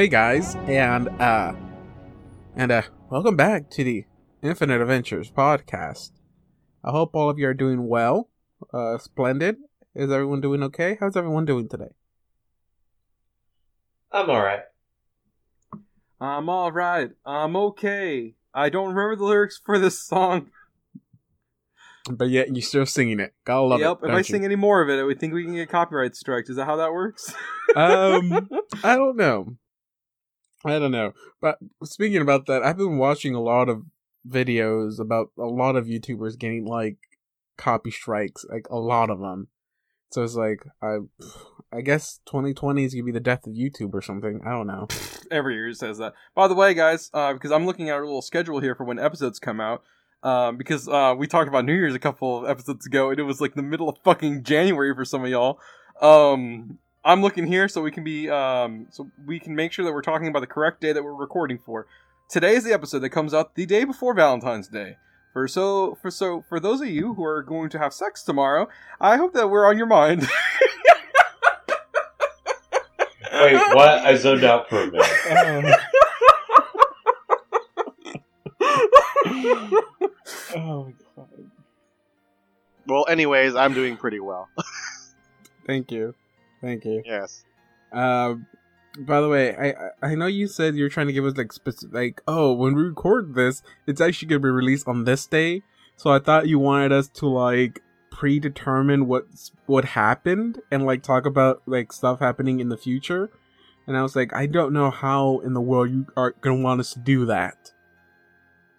Hey guys, and uh, and uh, welcome back to the Infinite Adventures podcast. I hope all of you are doing well. Uh, splendid. Is everyone doing okay? How's everyone doing today? I'm alright. I'm all right. I'm okay. I don't remember the lyrics for this song. But yet you're still singing it. Gotta love yep. it. If I sing any more of it, I would think we can get copyright strikes. Is that how that works? um, I don't know. I don't know. But speaking about that, I've been watching a lot of videos about a lot of YouTubers getting like copy strikes, like a lot of them. So it's like I, I guess 2020 is gonna be the death of YouTube or something. I don't know. Every year says that. By the way, guys, uh, because I'm looking at our little schedule here for when episodes come out. Um, because uh, we talked about New Year's a couple of episodes ago, and it was like the middle of fucking January for some of y'all. Um, I'm looking here so we can be um, so we can make sure that we're talking about the correct day that we're recording for. Today is the episode that comes out the day before Valentine's Day. For so for so for those of you who are going to have sex tomorrow, I hope that we're on your mind. Wait, what? I zoned out for a minute. oh god. Well, anyways, I'm doing pretty well. Thank you, thank you. yes. Um, by the way, I I I know you said you're trying to give us like specific, like oh, when we record this, it's actually gonna be released on this day. So I thought you wanted us to like predetermine what what happened and like talk about like stuff happening in the future. And I was like, I don't know how in the world you are gonna want us to do that.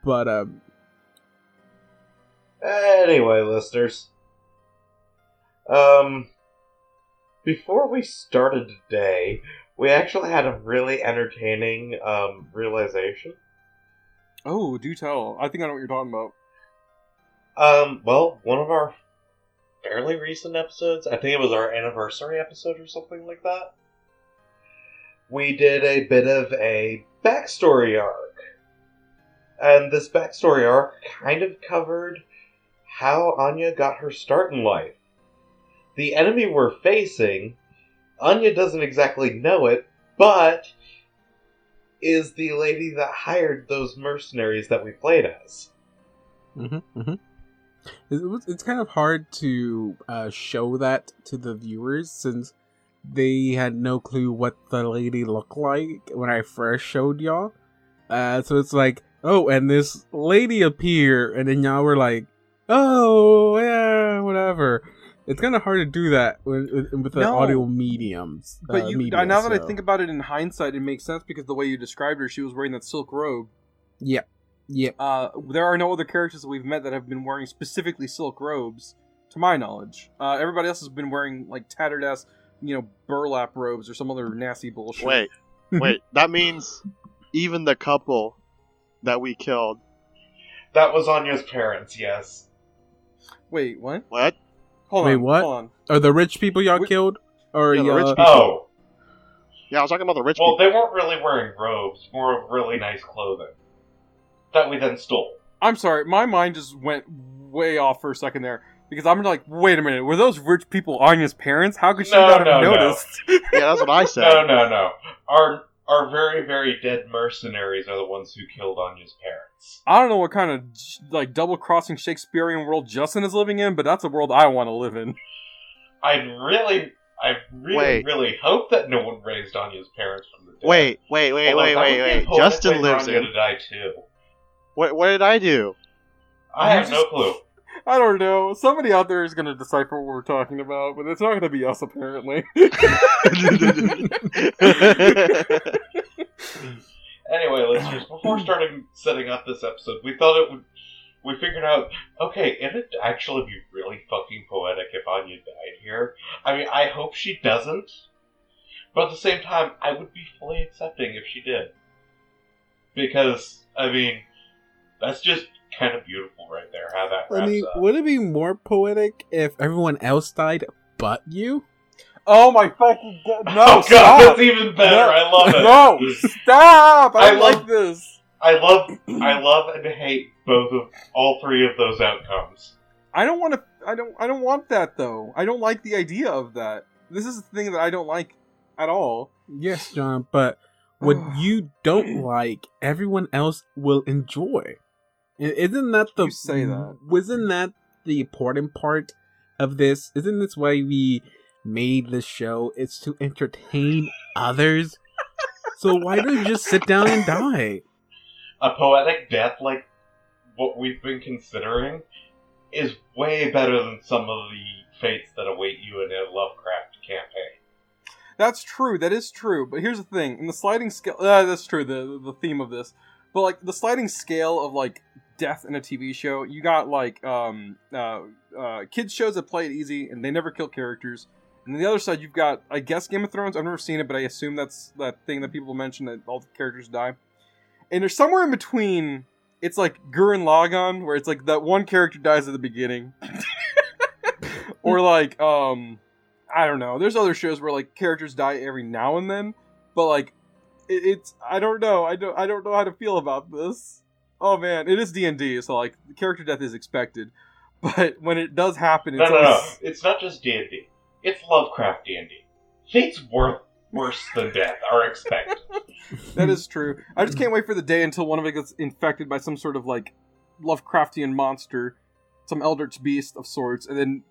But um, Anyway, listeners. Um, before we started today, we actually had a really entertaining um, realization. oh, do tell. I think I know what you're talking about. Um, well, one of our fairly recent episodes, I think it was our anniversary episode or something like that, we did a bit of a backstory arc. And this backstory arc kind of covered how Anya got her start in life. The enemy we're facing, Anya doesn't exactly know it, but is the lady that hired those mercenaries that we played as. Mm-hmm, mm-hmm. It it's kind of hard to uh, show that to the viewers since they had no clue what the lady looked like when I first showed y'all. Uh, so it's like, oh, and this lady appear, and then y'all were like, oh, yeah, whatever. It's kind of hard to do that with, with, with the No. audio mediums. But uh, you media, now that I think about it in hindsight, it makes sense because the way you described her, she was wearing that silk robe. yeah, yeah, Uh, there are no other characters that we've met that have been wearing specifically silk robes, to my knowledge. Uh, everybody else has been wearing like tattered ass, you know, burlap robes or some other nasty bullshit. Wait, wait. That means even the couple that we killed. That was Anya's parents, yes. wait, what? What? Hold Wait, on, what? Hold on. Are the rich people y'all Wh- killed, or Yeah, the y'all- rich uh, people. Oh, Yeah, I was talking about the rich well, people. they weren't really wearing robes, more of really nice clothing. That we then stole. I'm sorry, my mind just went way off for a second there because I'm like, wait a minute, were those rich people Anya's parents? How could she No, not have no, no. noticed? Yeah, that's what I said. No, no, no. Our our very, very dead mercenaries are the ones who killed Anya's parents. I don't know what kind of like double crossing Shakespearean world Justin is living in, but that's a world I want to live in. I really, I really, Wait. really hope that no one raised Anya's parents from the dead. Wait, wait, wait, Although wait, wait, wait. Justin way for lives Anya in. to die too. What, what did I do? I You have no clue. I don't know. Somebody out there is going to decipher what we're talking about, but it's not going to be us apparently. Anyway, listeners, before starting setting up this episode, we thought it would. We figured out, okay, it'd actually be really fucking poetic if Anya died here. I mean, I hope she doesn't, but at the same time, I would be fully accepting if she did. Because, I mean, that's just kind of beautiful right there, how that wraps I mean, up. would it be more poetic if everyone else died but you? oh my fucking god! No, oh god, stop! that's even better. No, I love it. No, stop! I, I don't love- like this. I love, I love and hate both of all three of those outcomes. I don't want to. I don't. I don't want that though. I don't like the idea of that. This is the thing that I don't like at all. Yes, John, but what you don't like, everyone else will enjoy. I- Isn't that the You say that. Wasn't that the important part of this? Isn't this why we made this show? It's to entertain others. So why don't you just sit down and die? A poetic death like what we've been considering is way better than some of the fates that await you in a Lovecraft campaign. That's true. That is true. But here's the thing: in the sliding scale, uh, that's true. The the theme of this, but like the sliding scale of like death in a TV show, you got like um uh, uh kids shows that play it easy and they never kill characters. And on the other side, you've got I guess Game of Thrones. I've never seen it, but I assume that's that thing that people mention that all the characters die. And there's somewhere in between. It's like Gurren Lagann, where it's like that one character dies at the beginning, or like um I don't know. There's other shows where like characters die every now and then, but like it, it's I don't know. I don't I don't know how to feel about this. Oh man, it is D and D, so like character death is expected, but when it does happen, it's no, no. always- It's not just D and D. It's Lovecraft D and D. Fate's worth worse than death are expected. that is true. I just can't wait for the day until one of it gets infected by some sort of like Lovecraftian monster, some eldritch beast of sorts, and then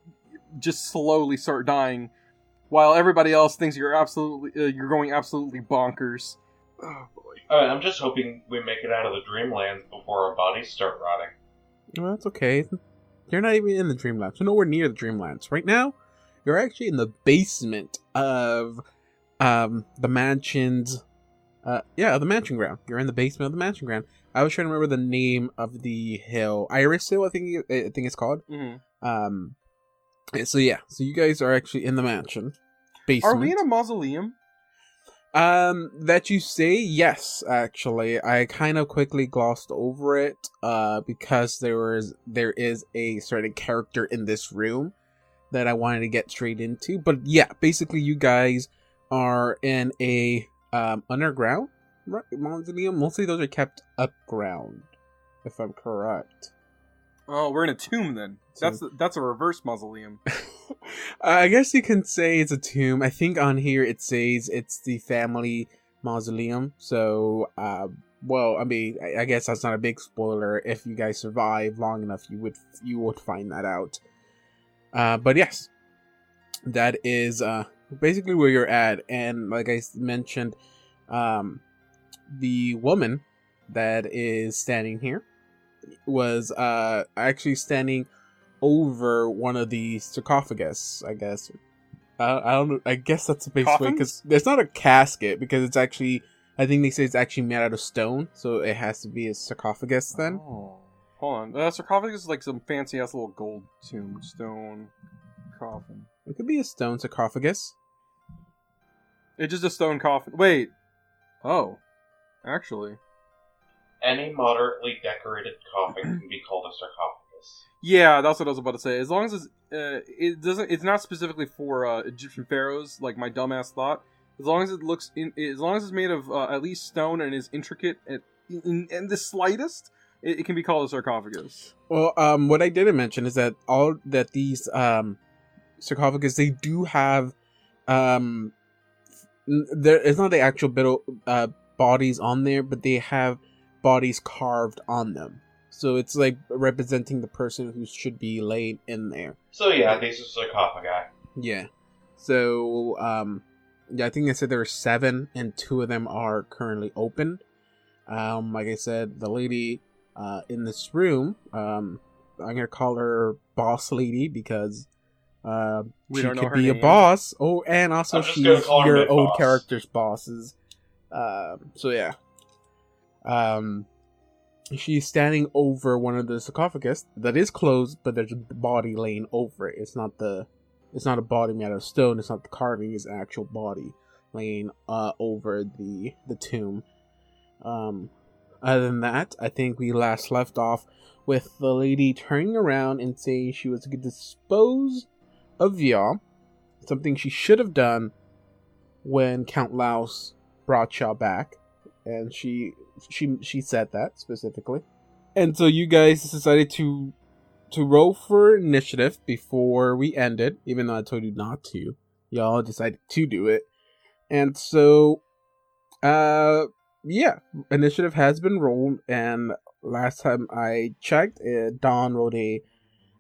just slowly start dying, while everybody else thinks you're absolutely uh, you're going absolutely bonkers. Oh boy. Alright, I'm just hoping we make it out of the dreamlands before our bodies start rotting. Well, that's okay. You're not even in the Dreamlands. You're nowhere near the Dreamlands. Right now, you're actually in the basement of um the mansion's uh yeah, the mansion ground. You're in the basement of the mansion ground. I was trying to remember the name of the hill. Iris Hill, I think I think it's called. hmm Um so yeah, so you guys are actually in the mansion. Basement. Are we in a mausoleum? Um, that you say yes. Actually, I kind of quickly glossed over it. Uh, because there was there is a certain character in this room that I wanted to get straight into. But yeah, basically, you guys are in a um underground mausoleum. Mostly those are kept upground, if I'm correct. Oh, we're in a tomb then. So- That's that's a reverse mausoleum. I guess you can say it's a tomb. I think on here it says it's the family mausoleum. So, uh, well, I mean, I, I guess that's not a big spoiler. If you guys survive long enough, you would you would find that out. Uh, but yes, that is uh basically where you're at. And like I mentioned, um, the woman that is standing here was uh actually standing over one of the sarcophagus, I guess. I, I don't. I guess that's the best way because there's not a casket because it's actually. I think they say it's actually made out of stone, so it has to be a sarcophagus then. Oh. Hold on. Uh, sarcophagus is like some fancy ass little gold tombstone coffin. It could be a stone sarcophagus. It's just a stone coffin. Wait. Oh. Actually. Any moderately decorated coffin can be called a sarcophagus. Yeah, that's what I was about to say. As long as it's, uh, it doesn't, it's not specifically for uh, Egyptian pharaohs, like my dumbass thought. As long as it looks, in, as long as it's made of uh, at least stone and is intricate and in, in the slightest, it, it can be called a sarcophagus. Well, um, what I didn't mention is that all that these um sarcophagus they do have um there it's not the actual bit uh bodies on there, but they have bodies carved on them. So it's like representing the person who should be laid in there. So yeah, this is these are sarcophagi. Yeah. So um yeah, I think I said there are seven and two of them are currently open. Um like I said, the lady uh in this room, um I'm gonna call her boss lady because uh We she could her be a boss. Oh and also she's gonna call her your mid-boss. old character's bosses. Um so yeah. Um she's standing over one of the sarcophagus that is closed, but there's a body laying over it. It's not the it's not a body made out of stone, it's not the carving, it's an actual body laying uh over the the tomb. Um other than that, I think we last left off with the lady turning around and saying she was to dispose of Ya, something she should have done when Count Laos brought Ya back, and she she she said that specifically. And so you guys decided to to roll for initiative before we ended, even though I told you not to. Y'all decided to do it, and so Uh, yeah, initiative has been rolled, and last time I checked, uh, Don rolled a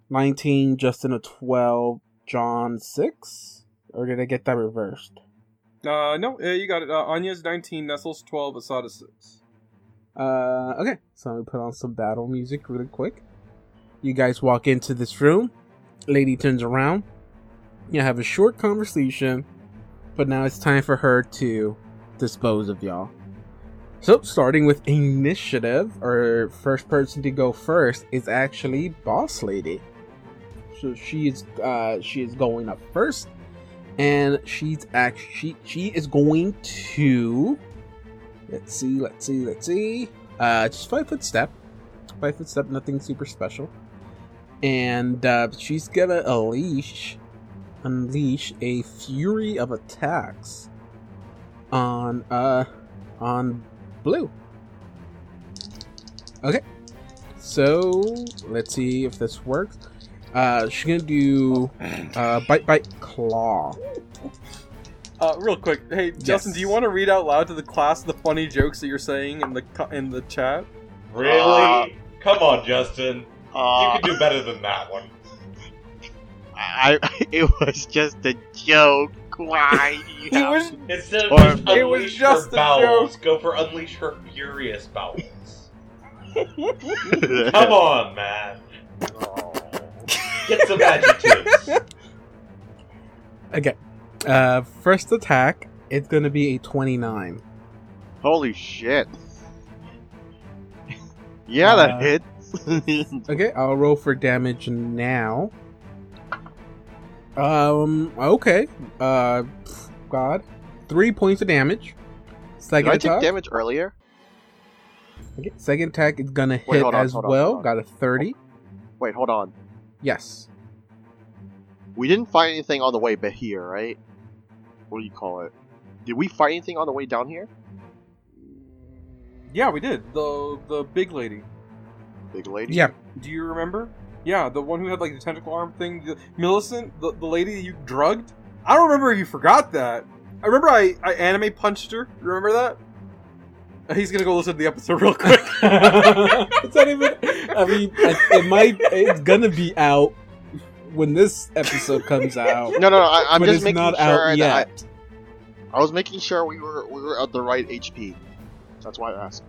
19, Justin a 12, John 6? Or did I get that reversed? Uh, no, uh, you got it. Uh, Anya's 19, Nestle's 12, Asada 6. Uh, okay, so let me put on some battle music really quick. You guys walk into this room. Lady turns around. You have a short conversation, but now it's time for her to dispose of y'all. So, starting with initiative, or first person to go first is actually Boss Lady. So she is uh she is going up first, and she's actually she, she is going to let's see let's see let's see uh just five foot step, five foot step, nothing super special, and uh, she's gonna unleash unleash a fury of attacks on uh on blue. Okay. So let's see if this works. Uh she's gonna do uh bite bite claw. Uh, real quick, hey Justin, Yes. do you want to read out loud to the class the funny jokes that you're saying in the in the chat? Really? Uh, Come on, Justin. You Uh, can do better than that one. I, it was just a joke. Why? do you He have- was Instead of Or- just It was unleash just her a bowels, go for unleash her furious bowels. Come on, man. Get some adjectives. Okay. Uh first attack, it's gonna be a twenty nine. Holy shit. Yeah, Uh, that hits. Okay, I'll roll for damage now. Um okay. Uh God. Three points of damage. Did Second I take attack. damage earlier? Okay, second attack is gonna Wait, hit hold on, as hold on, well. hold on. Got a thirty. Wait, hold on. Yes. We didn't find anything on the way but here, right? What do you call it? Did we find anything on the way down here? yeah, we did the the big lady. Big lady? Yeah. Do you remember? Yeah, the one who had like the tentacle arm thing. The, Millicent, the, the lady you drugged. I don't remember if you forgot that. I remember I, I anime punched her. Remember that? He's gonna go listen to the episode real quick. it's not even. I mean, it it might. It's gonna be out when this episode comes out. No, no, no. I, I'm just it's making not sure out that yet. I, I was making sure we were we were at the right HP. That's why I asked.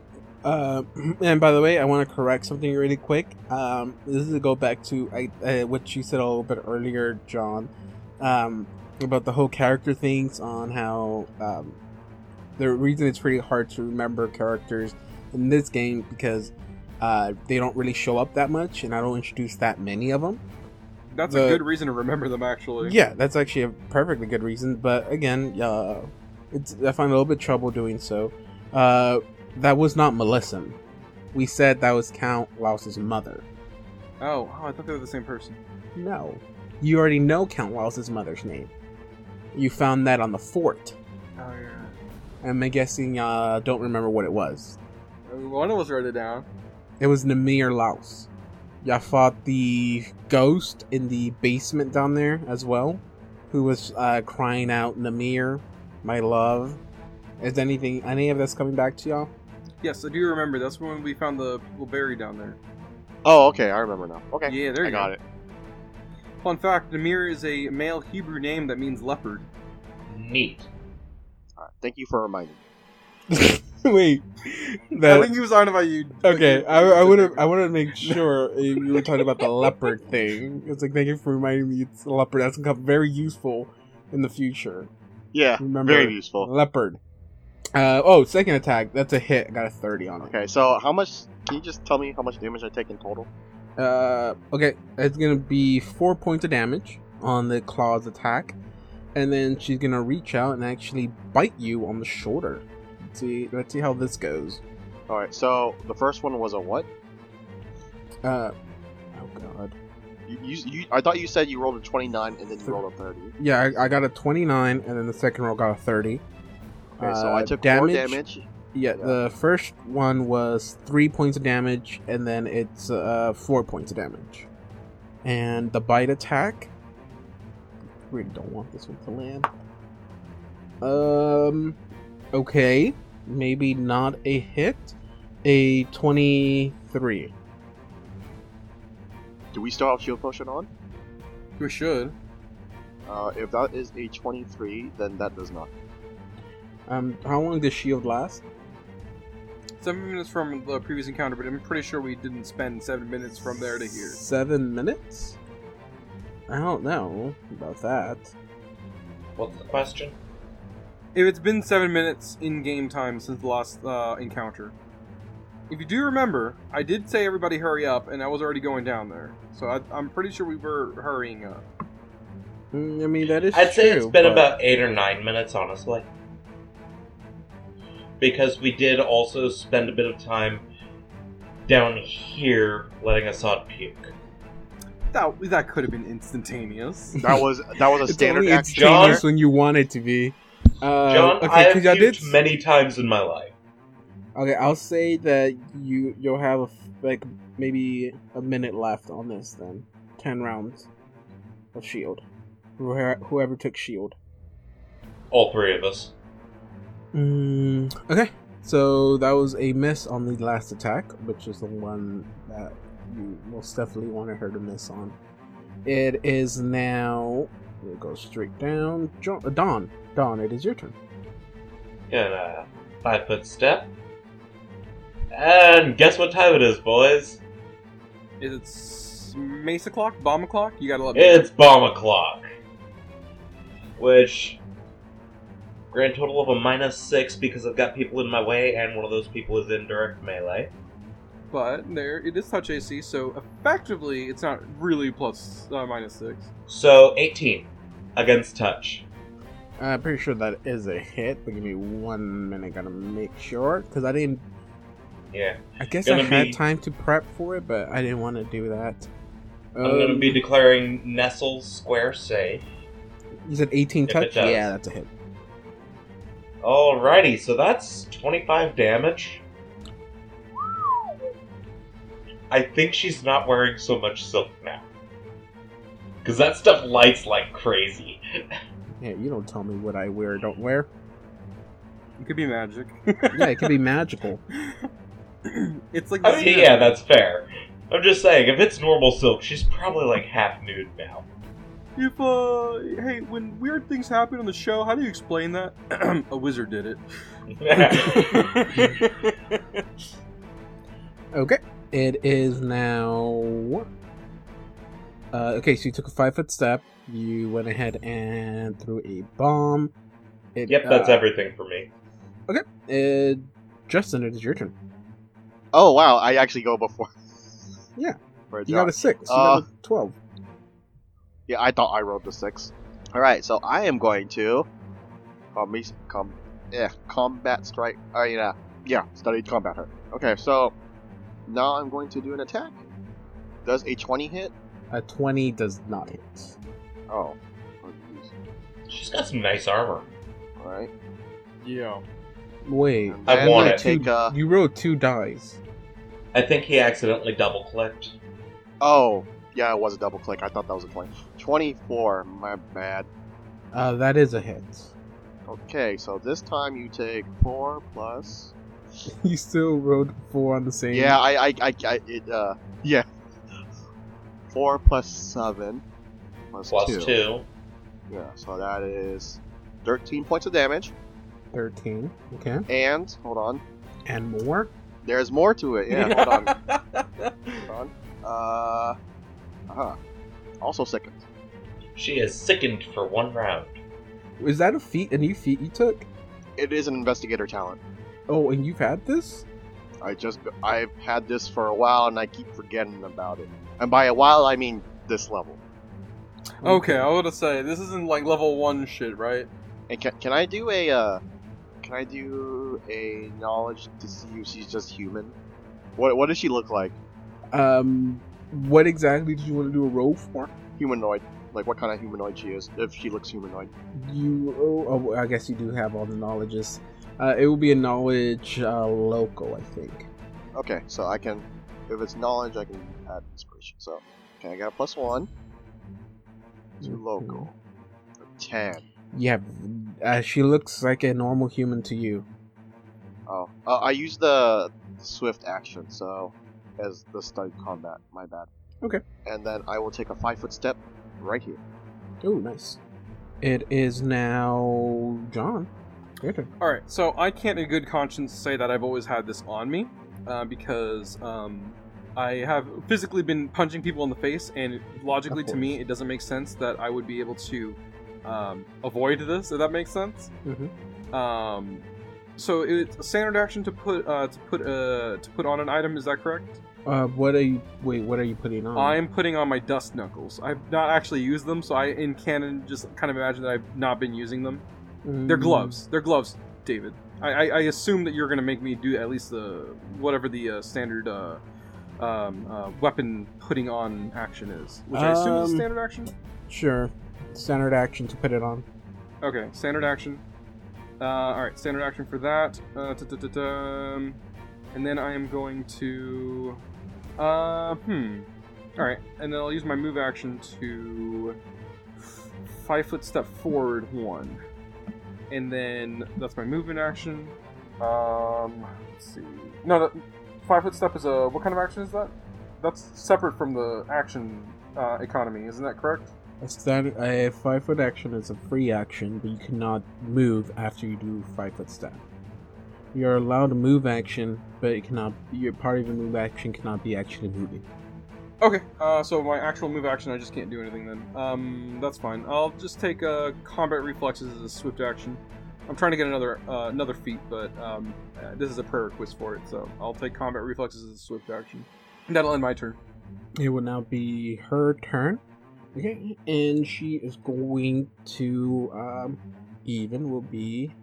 Uh, and by the way, I want to correct something really quick. Um, this is to go back to I, uh, what you said a little bit earlier, John, um, about the whole character things on how um, the reason it's pretty hard to remember characters in this game because uh, they don't really show up that much, and I don't introduce that many of them. That's a good reason to remember them, actually. Yeah, that's actually a perfectly good reason. But again, uh, it's I find a little bit trouble doing so. Uh, that was not Melissa. We said that was Count Laos's mother. Oh, oh, I thought they were the same person. No, you already know Count Laos's mother's name. You found that on the fort. Oh yeah. I'm guessing uh don't remember what it was. One of us wrote it down. It was Namir Laos. Y'all fought the ghost in the basement down there as well, who was uh, crying out, "Namir, my love." Is anything, any of this coming back to y'all? Yes, I do remember. That's when we found the little berry down there. Oh, okay, I remember now. Okay, Yeah, there you I got it. Fun fact: Namir is a male Hebrew name that means leopard. Neat. All right, thank you for reminding. me. Wait, I think he was talking about you. okay. I, I would have, I want to make sure you were talking about the leopard thing. It's like thank you for reminding me it's a leopard. That's gonna come very useful in the future. Yeah, Remember, very useful. leopard. Uh, oh, second attack. That's a hit. I got a thirty on it. Okay, so how much? Can you just tell me how much damage I take in total? Uh, okay, it's gonna be four points of damage on the claws attack, and then she's gonna reach out and actually bite you on the shoulder. Let's see, let's see how this goes. All right, so the first one was a what? Uh, oh god, You, you, you I thought you said you rolled a 29 and then you rolled a 30. yeah, I, I got a twenty-nine, and then the second roll got a thirty. Okay, so I Uh, took damage? four damage. Yeah, Yeah. the first one was three points of damage, and then it's uh four points of damage. And the bite attack. Really don't want this one to land. Um. Okay. maybe not a hit. A 23. Do we start have shield potion on? We should. Uh, if that is a 23, then that does not. Um, how long does shield last? Seven minutes from the previous encounter, but I'm pretty sure we didn't spend seven minutes from there to here. Seven minutes? I don't know about that. What's the question? If it's been seven minutes in game time since the last uh, encounter. If you do remember, I did say everybody hurry up, and I was already going down there. So I, I'm pretty sure we were hurrying up. Mm, I mean, that is true I'd say it's been but- about eight or nine minutes, honestly. Because we did also spend a bit of time down here letting Assad puke. That that could have been instantaneous. That was that was a It's standard only action. John- instantaneous when you want it to be. Uh, John, okay, I have 'cause I did. many times in my life. Okay, I'll say that you you'll have a f like maybe a minute left on this then. Ten rounds of shield. Whoever, whoever took shield. All three of us. Mm, okay, so that was a miss on the last attack, which is the one that you most definitely wanted her to miss on. It is now. It goes straight down. Jo- uh, Dawn, Dawn, it is your turn. Gonna five foot step. And guess what time it is, boys? It's Mesa clock, bomb clock. You gotta let me. It's bomb o'clock. Which grand total of a minus six because I've got people in my way and one of those people is in direct melee. But there, it is touch AC, so effectively, it's not really plus uh, minus six. So eighteen against touch. I'm pretty sure that is a hit, but give me one minute. Gotta make sure because I didn't. Yeah. I guess Gonna I had be- time to prep for it, but I didn't want to do that. I'm gonna Um, be declaring Nestle's square safe. You said 18 If touch. Yeah, that's a hit. Alrighty, so that's 25 damage. I think she's not wearing so much silk now. Because that stuff lights like crazy. Yeah, you don't tell me what I wear or don't wear. It could be magic. Yeah, it could be magical. it's like I mean, yeah, that's fair. I'm just saying, if it's normal silk, she's probably like half nude now. If uh, hey, when weird things happen on the show, how do you explain that? A wizard did it. Okay, it is now. Uh, okay, so you took a five foot step. You went ahead and threw a bomb. It, yep, that's uh, everything for me. Okay. Uh, Justin, it is your turn. Oh wow, I actually go before. Yeah. You got a six. You Uh, got a twelve. Yeah, I thought I rolled the six. All right, so I am going to com me com yeah combat strike. Oh yeah, yeah, studied combat her. Okay, so now I'm going to do an attack. Does a twenty hit? A twenty does not hit. Oh, oh. She's got some nice armor. all right. Yeah. Wait, I then want I it. Take uh, you rolled two dice. I think he accidentally double clicked. oh, yeah, it was a double click. I thought that was a twenty. Twenty-four. My bad. Uh, that is a hit. Okay, so this time you take four plus. You still rolled four on the same. Yeah, I, I, I, I it, uh, yeah. Four plus seven. Plus, Plus two. two. Yeah, so that is 13 points of damage. Thirteen. Okay, And, hold on, and more. there's more to it. Yeah, hold on. Hold on. Uh, uh-huh. Also sickened. She is sickened for one round. Is that a feat? A new feat you took? It is an investigator talent. Oh, and you've had this? I just, I've had this for a while and I keep forgetting about it. And by a while, I mean this level. Okay, I was gonna say this isn't like level one shit, right? And can, can I do a, uh, can I do a knowledge to see if she's just human? What, what does she look like? Um, what exactly did you want to do a roll for? Humanoid. Like what kind of humanoid she is, if she looks humanoid. You, oh, oh, I guess you do have all the knowledges. Uh, it will be a knowledge uh, local, I think. Okay, so I can, if it's knowledge, I can add inspiration. So, okay, I got a plus one to local. Ten. Yeah, uh, she looks like a normal human to you. Uh, I use the swift action, so as the studied combat. My bad. Okay. And then I will take a five foot step right here. Oh, nice. It is now John. Turn. All right, so I can't, in good conscience, say that I've always had this on me, uh, because um, I have physically been punching people in the face, and logically, to me, it doesn't make sense that I would be able to um, avoid this. If that makes sense. Mhm. Um, so it's a standard action to put uh, to put uh, to put on an item. Is that correct? Uh, what are you? Wait, what are you putting on? I'm putting on my dust knuckles. I've not actually used them, so I, in canon, just kind of imagine that I've not been using them. They're Mm, gloves. They're gloves, David. I, I, I assume that you're going to make me do at least the whatever the uh, standard uh, um, uh, weapon putting on action is, which I assume is Um, standard action. Sure. Standard action to put it on. Okay, standard action. Uh, all right, standard action for that. Uh, and then I am going to. Uh, hmm. All right, and then I'll use my move action to five foot step forward one, and then that's my movement action. Um, let's see. No, that, five foot step is a what kind of action is that? That's separate from the action uh, economy, isn't that correct? A standard, a five foot action is a free action, but you cannot move after you do five foot step. You're allowed to move action, but it cannot. Your part of your move action cannot be actually moving. Okay, uh, so my actual move action, I just can't do anything then. Um, that's fine. I'll just take uh, combat reflexes as a swift action. I'm trying to get another uh, another feat, but um, uh, this is a prerequisite for it, so I'll take combat reflexes as a swift action. And that'll end my turn. It will now be her turn. Okay, and she is going to um, even will be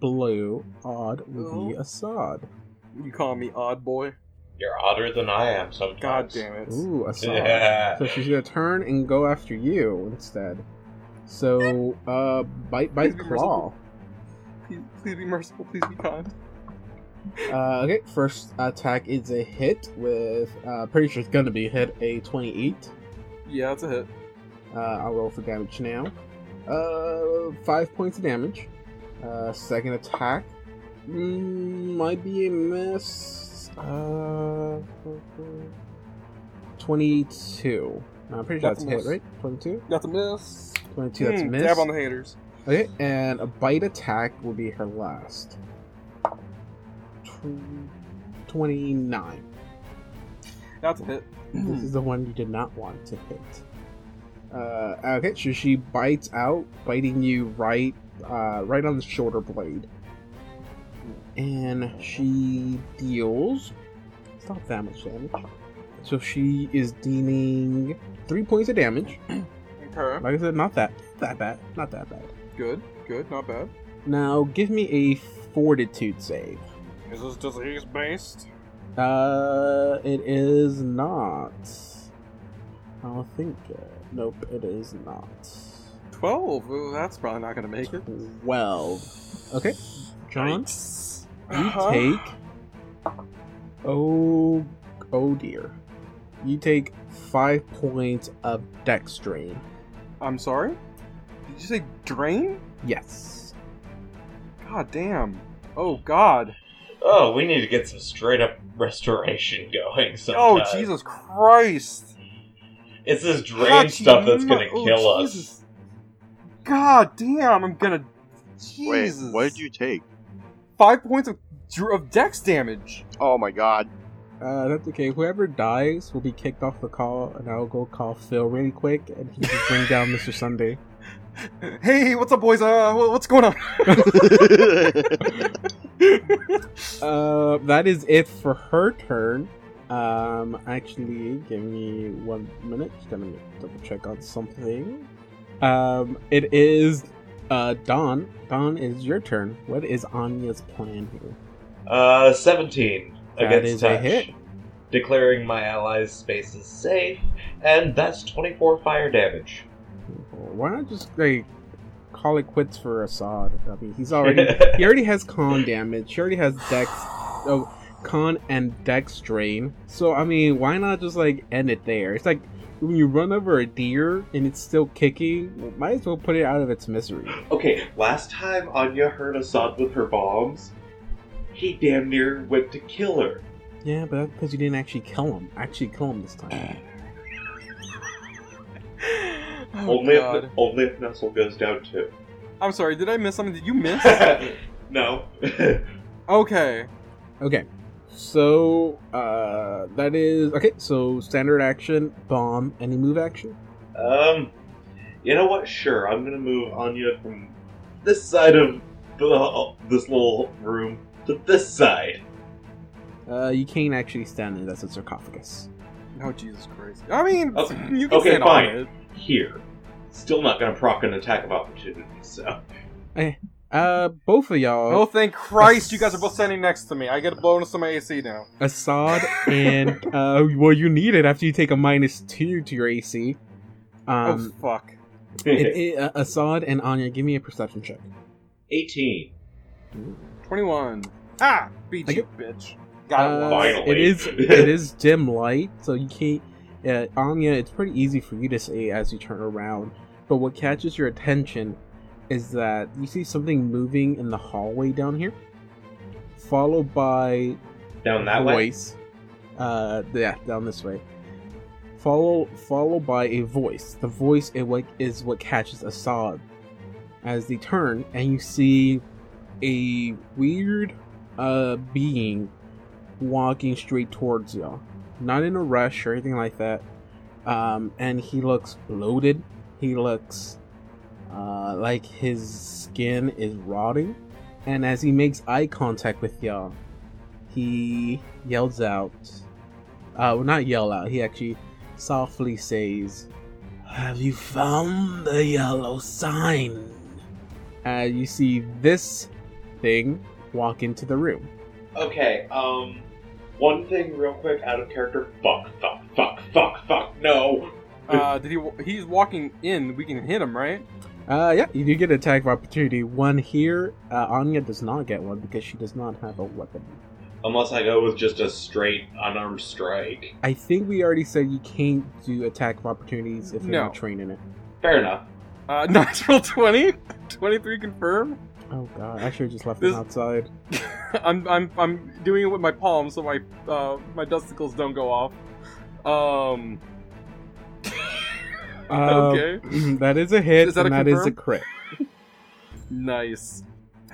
blue, odd will be Oh. Assad. You call me odd boy? You're odder than I am sometimes. God damn it! Ooh, Assad. Yeah. So she's gonna turn and go after you instead. So, uh, bite, bite, Please be claw. Please, please be merciful. Please be kind. Uh, okay, first attack is a hit with, uh, pretty sure it's gonna be a hit, a 28. Yeah, that's a hit. Uh, I'll roll for damage now. Uh, five points of damage. Uh, second attack mm, might be a miss. Uh, 22. I'm pretty sure That's that's, hit, right? 22? That's a miss. 22, that's a Hmm, miss. Dab on the haters. Okay, and a bite attack will be her last. Tw- 29. That's a hit. This is the one you did not want to hit. Uh, okay, so she bites out, biting you right, uh, right on the shoulder blade, and she deals. It's not that much damage. So she is dealing three points of damage. Okay. Like I said, not that that bad, not that bad. Good. Good. Not bad. Now give me a fortitude save. Is this disease based? Uh, it is not. I don't think. Uh, nope, it is not. Twelve. Ooh, that's probably not gonna make it. Twelve. Okay, John, Yikes. You Uh-huh. take. Oh, oh dear. You take five points of dex strain. I'm sorry. Did you say drain? Yes. God damn. Oh God. Oh, we need to get some straight up restoration going. Oh Jesus Christ. It's this drain God, stuff that's gonna mu- oh, kill us. Jesus. God damn! I'm gonna. Wait, what did you take? Five points of of dex damage. Oh my god. Uh, that's okay. Whoever dies will be kicked off the call, and I'll go call Phil really quick, and he can bring down Mr. Sunday. Hey, what's up, boys? Uh, what's going on? Uh, that is it for her turn. Um, actually, give me one minute. Just gonna double check on something. Um, it is uh Don, Dawn is your turn. What is Anya's plan here? Uh, 17 That against is a touch. hit. Declaring my allies' space is safe, and that's 24 fire damage. Why not just like call it quits for Assad? I mean, he's already he already has con damage. He already has dex. Oh, con and dex drain. So I mean, why not just like end it there? It's like when you run over a deer and it's still kicking. Might as well put it out of its misery. Okay, last time Anya hurt Assad with her bombs, he damn near went to kill her. Yeah, but that's because you didn't actually kill him. Actually, kill him this time. Oh, only God. if only if Nestle goes down too. I'm sorry, did I miss something? Did you miss? no. okay. Okay. So, uh, that is. Okay, so standard action, bomb, any move action? um, you know what? Sure, I'm gonna move Anya from this side of the, this little room to this side. Uh, you can't actually stand it as a sarcophagus. Oh, Jesus Christ. I mean, Okay. you can Okay, stand on fine. it. Here. Still not gonna proc an attack of opportunity, so. Uh, both of y'all, Oh, thank Christ, you guys are both standing next to me. I get a bonus to my AC now. Assad and uh, well, you need it after you take a minus two to your AC. Um, oh, fuck. it, it, uh, Assad and Anya, give me a perception check. 18. 21. Ah! Beat I you, bitch. Got Uh, once. Finally. It is it is dim light, so you can't. Uh, Anya, it's pretty easy for you to see as you turn around. But what catches your attention is that you see something moving in the hallway down here, followed by Down that way? Uh, yeah, down this way. Follow followed by a voice. The voice is what is what catches Assad as they turn, and you see a weird uh being walking straight towards y'all. Not in a rush or anything like that. Um, and he looks bloated. He looks uh, like his skin is rotting. And as he makes eye contact with y'all, he yells out. Uh, well, not yell out. He actually softly says, "Have you found the yellow sign?" Uh, you see this thing walk into the room. Okay, um, one thing real quick out of character. Fuck, fuck, fuck, fuck, fuck, no! Uh, did he? He's walking in. We can hit him, right? Uh, yeah, you do get an attack of opportunity. One here, uh, Anya does not get one because she does not have a weapon. Unless I go with just a straight unarmed strike. I think we already said you can't do attack of opportunities if you're No. not trained in it. Fair enough. Uh, natural 20? 23 confirm? Oh god, I should have just left This- them outside. I'm, I'm, I'm doing it with my palms so my, uh, my dusticles don't go off. Um. okay. Um, that is a hit, Is that and a that is a crit. Nice.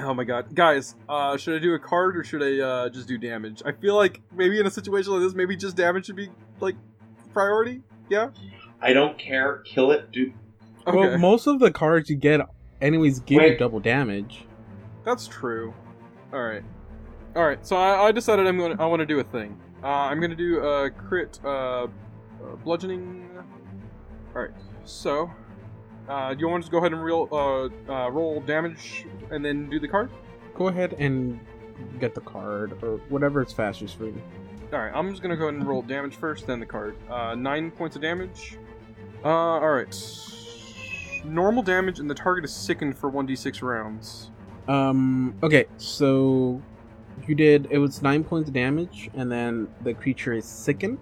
Oh my god. Guys, uh, should I do a card or should I, uh, just do damage? I feel like maybe in a situation like this, maybe just damage should be, like, priority? Yeah? I don't care. Kill it. Do. Okay. Well, most of the cards you get, anyways, give you double damage. That's true. All right, all right. So I, I decided I'm going. to I want to do a thing. Uh, I'm going to do a crit uh, uh, bludgeoning. All right. So, uh, do you want to just go ahead and roll uh, uh, roll damage and then do the card? Go ahead and get the card, or whatever is fastest for you. All right. I'm just going to go ahead and roll damage first, then the card. Uh, nine points of damage. Uh, all right. Normal damage, and the target is sickened for 1d6 rounds. Um, okay, so you did, it was 9 points of damage, and then the creature is sickened,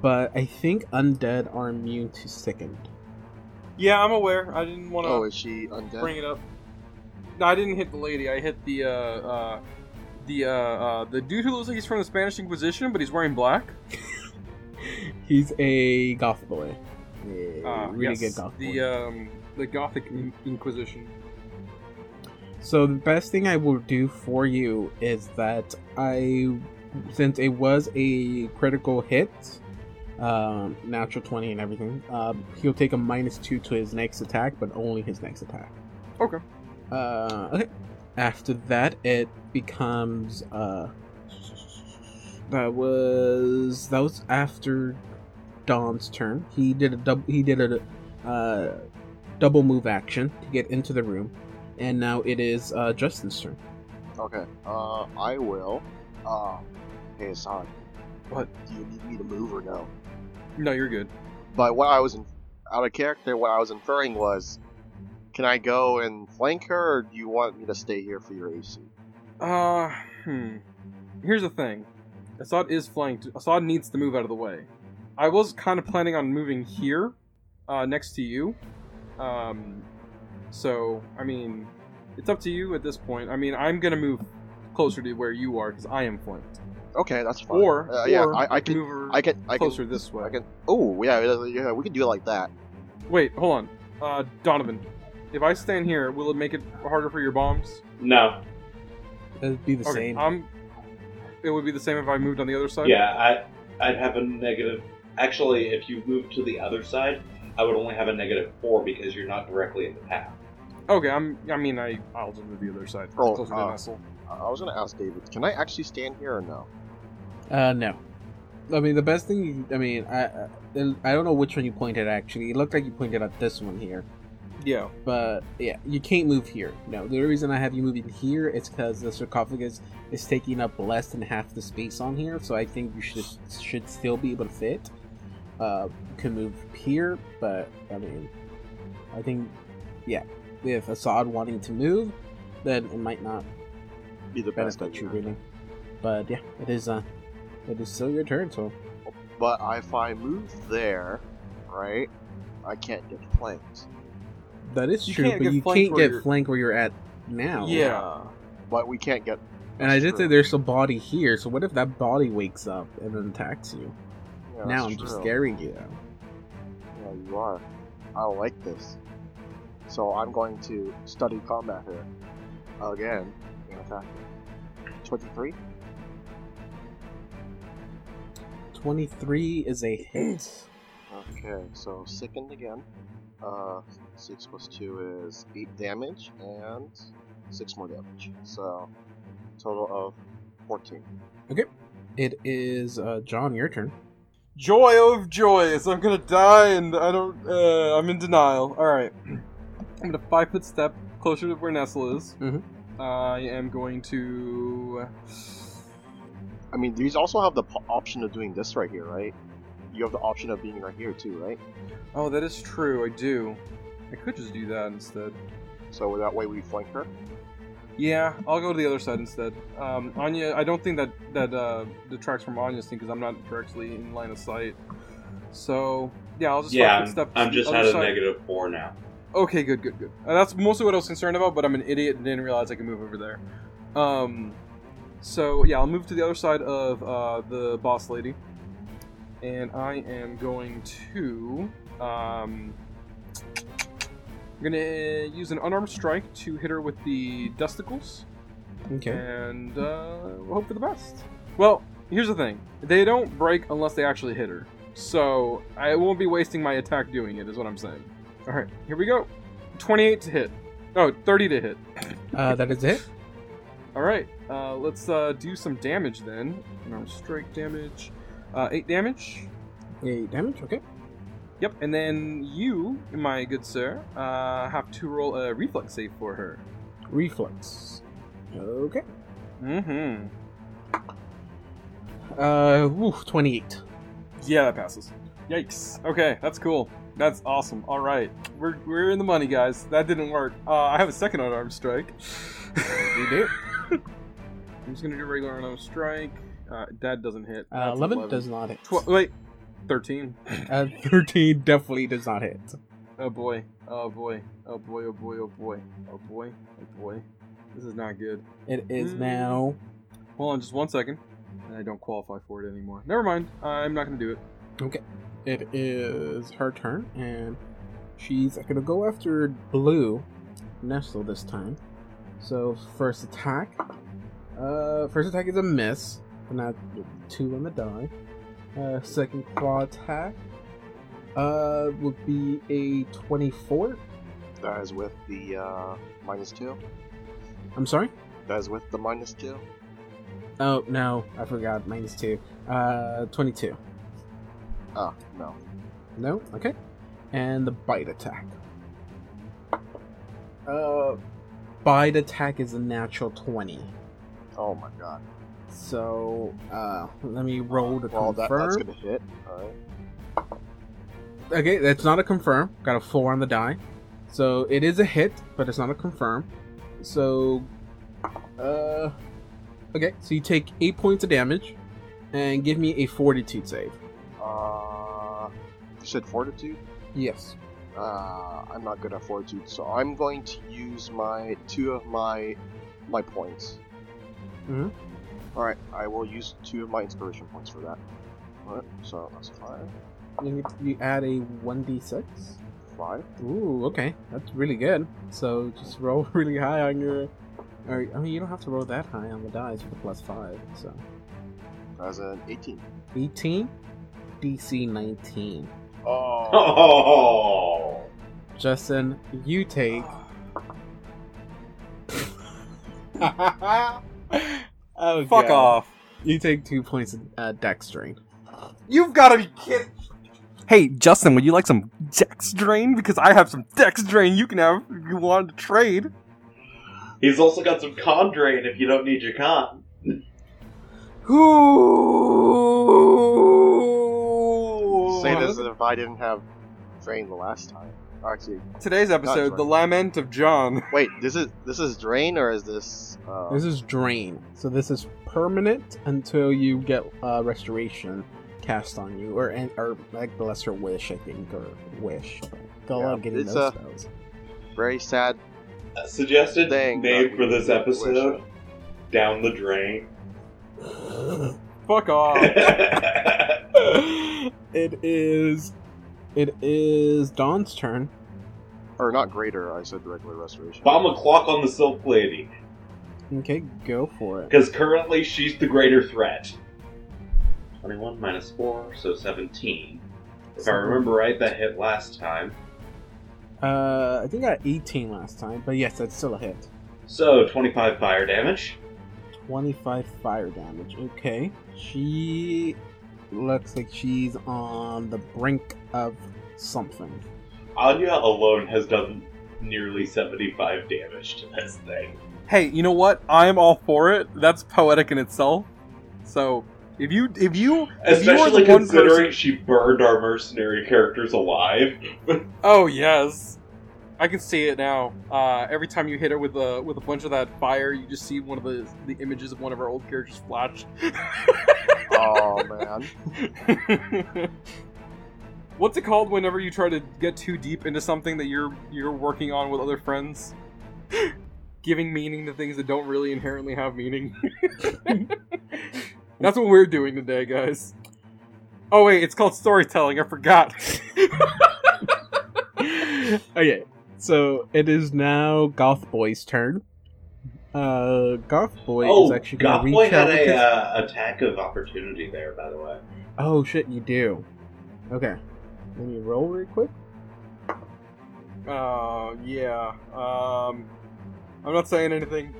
but I think undead are immune to sickened. Yeah, I'm aware. I didn't want to. Oh, is she undead? bring it up. No, I didn't hit the lady. I hit the uh, uh, the uh, uh, the dude who looks like he's from the Spanish Inquisition, but he's wearing black. He's a goth boy. A Uh, really yes, good goth boy. The um, the Gothic in- Inquisition. So the best thing I will do for you is that I, since it was a critical hit, um, natural twenty and everything, um, he'll take a minus two to his next attack, but only his next attack. Okay. Uh, okay. After that, it becomes uh, that was that was after Don's turn. He did a double. He did a uh, double move action to get into the room, and now it is uh, Justin's turn. Okay. Uh, I will. Uh, hey Hassan. What? Do you need me to move or no? No, you're good. But what I was in, out of character, what I was inferring was, can I go and flank her, or do you want me to stay here for your AC? Uh, hmm. Here's the thing. Assad is flanked. Assad needs to move out of the way. I was kind of planning on moving here, uh, next to you. Um, so I mean, it's up to you at this point. I mean, I'm gonna move closer to where you are because I am flanked. Okay, that's fine. Or, uh, yeah, or I, I can, move her I can, I can, closer this way. I can. Oh, yeah, yeah, yeah, we can do it like that. Wait, hold on. Uh, Donovan, if I stand here, will it make it harder for your bombs? No. It'd be the Okay, same. I'm. It would be the same if I moved on the other side. Yeah, I I'd have a negative. Actually, if you move to the other side, I would only have a negative four because you're not directly in the path. Okay, I'm. I mean, I. I'll just move the other side. Oh, uh, to Nestle. I I was gonna ask David, can I actually stand here or no? Uh, no. I mean, the best thing. You, I mean, I, I don't know which one you pointed actually. It looked like you pointed at this one here, Yeah. but yeah, you can't move here. No, the only reason I have you moving here is because the sarcophagus is taking up less than half the space on here, so I think you should should still be able to fit. Uh, can move here, but I mean, I think, yeah, with Assad wanting to move, then it might not Be the best benefit you really. But yeah, it is. Uh, it is still your turn, so. But if I move there, right, I can't get flanked. That is You true, but you can't get you're- flanked where you're at now. Yeah. But we can't get. And I That's did say there's a body here, so what if that body wakes up and then attacks you? Yeah, now I'm just scaring you. Yeah, you are. I don't like this. So I'm going to study combat here. Again, and attack. 23? 23 is a hit. Okay, so sickened again. Uh, 6 plus 2 is 8 damage, and 6 more damage. So, total of 14. Okay. It is, uh, John, your turn. Joy of joys! I'm gonna die, and I don't. Uh, I'm in denial. All right. I'm gonna five foot step closer to where Nestle is. Mhm. I am going to. I mean, these also have the po- option of doing this right here, right? You have the option of being right here too, right? Oh, that is true. I do. I could just do that instead. So that way we flank her. Yeah, I'll go to the other side instead. Um, Anya, I don't think that that uh, detracts from Anya's thing because I'm not directly in line of sight. So yeah, I'll just Yeah, I'm, step. I'm just at a negative four now. Okay, good, good, good. Uh, that's mostly what I was concerned about, but I'm an idiot and didn't realize I could move over there. Um, so yeah, I'll move to the other side of uh, the boss lady, and I am going to um, I'm gonna use an unarmed strike to hit her with the dusticles, Okay. and uh, we'll hope for the best. Well, here's the thing: they don't break unless they actually hit her. So I won't be wasting my attack doing it. Is what I'm saying. All right, here we go. 28 to hit. Oh, 30 to hit. Uh, that is it. All right, uh, let's uh, do some damage then. Unarmed strike damage. Uh, 8 damage. 8 damage, okay. Yep, and then you, my good sir, uh, have to roll a reflex save for her. Reflex. Okay. Mm-hmm. Uh, woo, 28. Yeah, that passes. Yikes. Okay, that's cool. That's awesome. All right, we're we're in the money, guys. That didn't work. Uh, I have a second unarmed strike. You do. I'm just gonna do regular unarmed strike. Uh, that doesn't hit. Uh, That's 11, does not hit. Tw- wait, thirteen. Uh, 13 definitely does not hit. Oh boy. Oh boy. Oh boy. Oh boy. Oh boy. Oh boy. Oh boy. This is not good. It is Mm. now. Hold on, just one second. I don't qualify for it anymore. Never mind. I'm not gonna do it. Okay. It is her turn, and she's gonna go after Blue Nestle this time. So first attack. Uh, first attack is a miss, and not two on the die. Uh, second claw attack. Uh, would be a twenty-four. That is with the uh, minus 2. I'm sorry. That is with the minus 2. Oh no, I forgot. Minus two. Uh, twenty-two. Oh, no. No? Okay. And the bite attack. Uh bite attack is a natural 20. Oh my god. So, uh let me roll to Well, that, confirm. that's gonna hit. Okay, that's not a confirm. Got a 4 on the die. So, it is a hit, but it's not a confirm. So, uh Okay, so you take 8 points of damage and give me a fortitude save. Uh, you said fortitude? Yes. Uh, I'm not good at fortitude, so I'm going to use my two of my my points. Mhm. Alright, I will use two of my inspiration points for that. Alright, so that's five. You, you add a one d six. Five. Ooh, okay, that's really good. So just roll really high on your. Or, I mean, you don't have to roll that high on the dice with the plus five. So As an 18. 18, DC 19. Oh. Oh. Justin, you take. oh, Fuck God. off. You take two points of uh, dex drain. You've got to be kidding. Hey, Justin, would you like some Dex Drain? Because I have some Dex Drain you can have if you want to trade. He's also got some con drain if you don't need your con. Ooh. Say this as if I didn't have drain the last time. Or Actually, Today's episode, The Lament of John. wait, this is this is drain or is this uh This is drain. So this is permanent until you get uh, restoration cast on you, or an- or like the lesser wish, I think, or wish. Go Yeah, on getting those uh, spells. very sad A suggested Dang, name for we this wish. episode: Down the Drain. Fuck off. it is. It is Dawn's turn. or not greater, I said regular restoration. Bomb a clock on the Silk Lady, Okay, go for it. because currently she's the greater threat. 21 minus 4, so 17. If I remember right, that hit last time. Uh, I think I got 18 last time, but yes, that's still a hit. So 25 fire damage. 25 fire damage. Okay. She looks like she's on the brink of something. Anya alone has done nearly 75 damage to this thing. hey, you know what? I'm all for it. That's poetic in itself. So if you if you if you are Especially the one considering person, she burned our mercenary characters alive. oh yes, I can see it now. Uh, every time you hit her with a with a bunch of that fire, you just see one of the the images of one of our old characters flash. oh man. What's it called whenever you try to get too deep into something that you're you're working on with other friends? Giving meaning to things that don't really inherently have meaning. That's what we're doing today, guys. Oh wait, it's called storytelling. I forgot. okay, so it is now Goth Boy's turn. Uh, Goth Boy is oh, actually going Goth to Boy reach out had with a his... uh, attack of opportunity there, by the way. Oh shit, you do. Okay, let me roll real quick. Uh, yeah. Um, I'm not saying anything.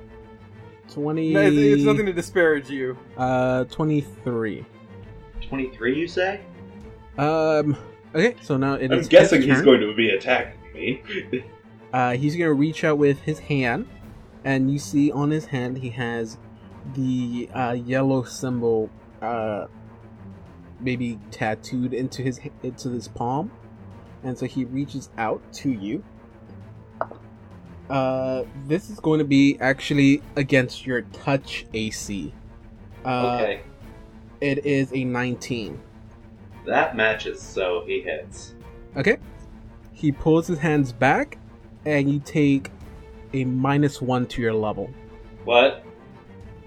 Twenty. No, it's, it's nothing to disparage you. Uh, twenty-three. 23, you say? Um. Okay, so now it I'm is guessing his he's going to be attacking me. Uh, he's gonna reach out with his hand, and you see on his hand he has the uh, yellow symbol, uh, maybe tattooed into his into his palm, and so he reaches out to you. Uh, this is going to be actually against your touch AC. Uh, okay. It is a 19. That matches, so he hits. Okay. He pulls his hands back, and you take a minus one to your level. What?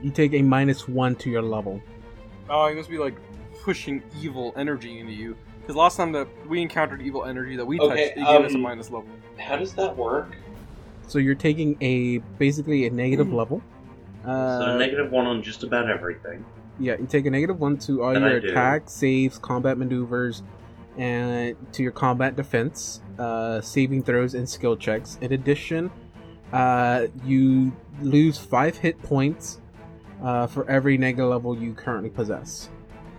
You take a minus one to your level. Oh, he must be like pushing evil energy into you. Because last time that we encountered evil energy that we Okay, touched, it gave us a um, minus level. How does that work? So you're taking a basically a negative level. Uh, so negative one on just about everything. Yeah, you take a negative one to all That your do. attacks, saves, combat maneuvers, and to your combat defense, uh, saving throws, and skill checks. In addition, uh, you lose five hit points uh, for every negative level you currently possess.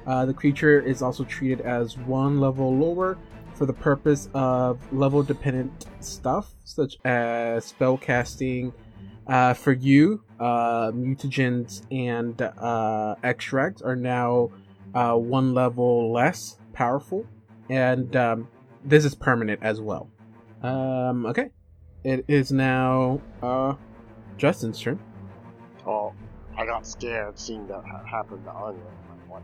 Uh, the creature is also treated as one level lower for the purpose of level dependent stuff, such as spell casting. Uh, for you, uh, mutagens and extracts are now one level less powerful, and um, this is permanent as well. Um, okay, it is now uh, Justin's turn. Oh, I got scared seeing that ha- happen to Anya. Like, what?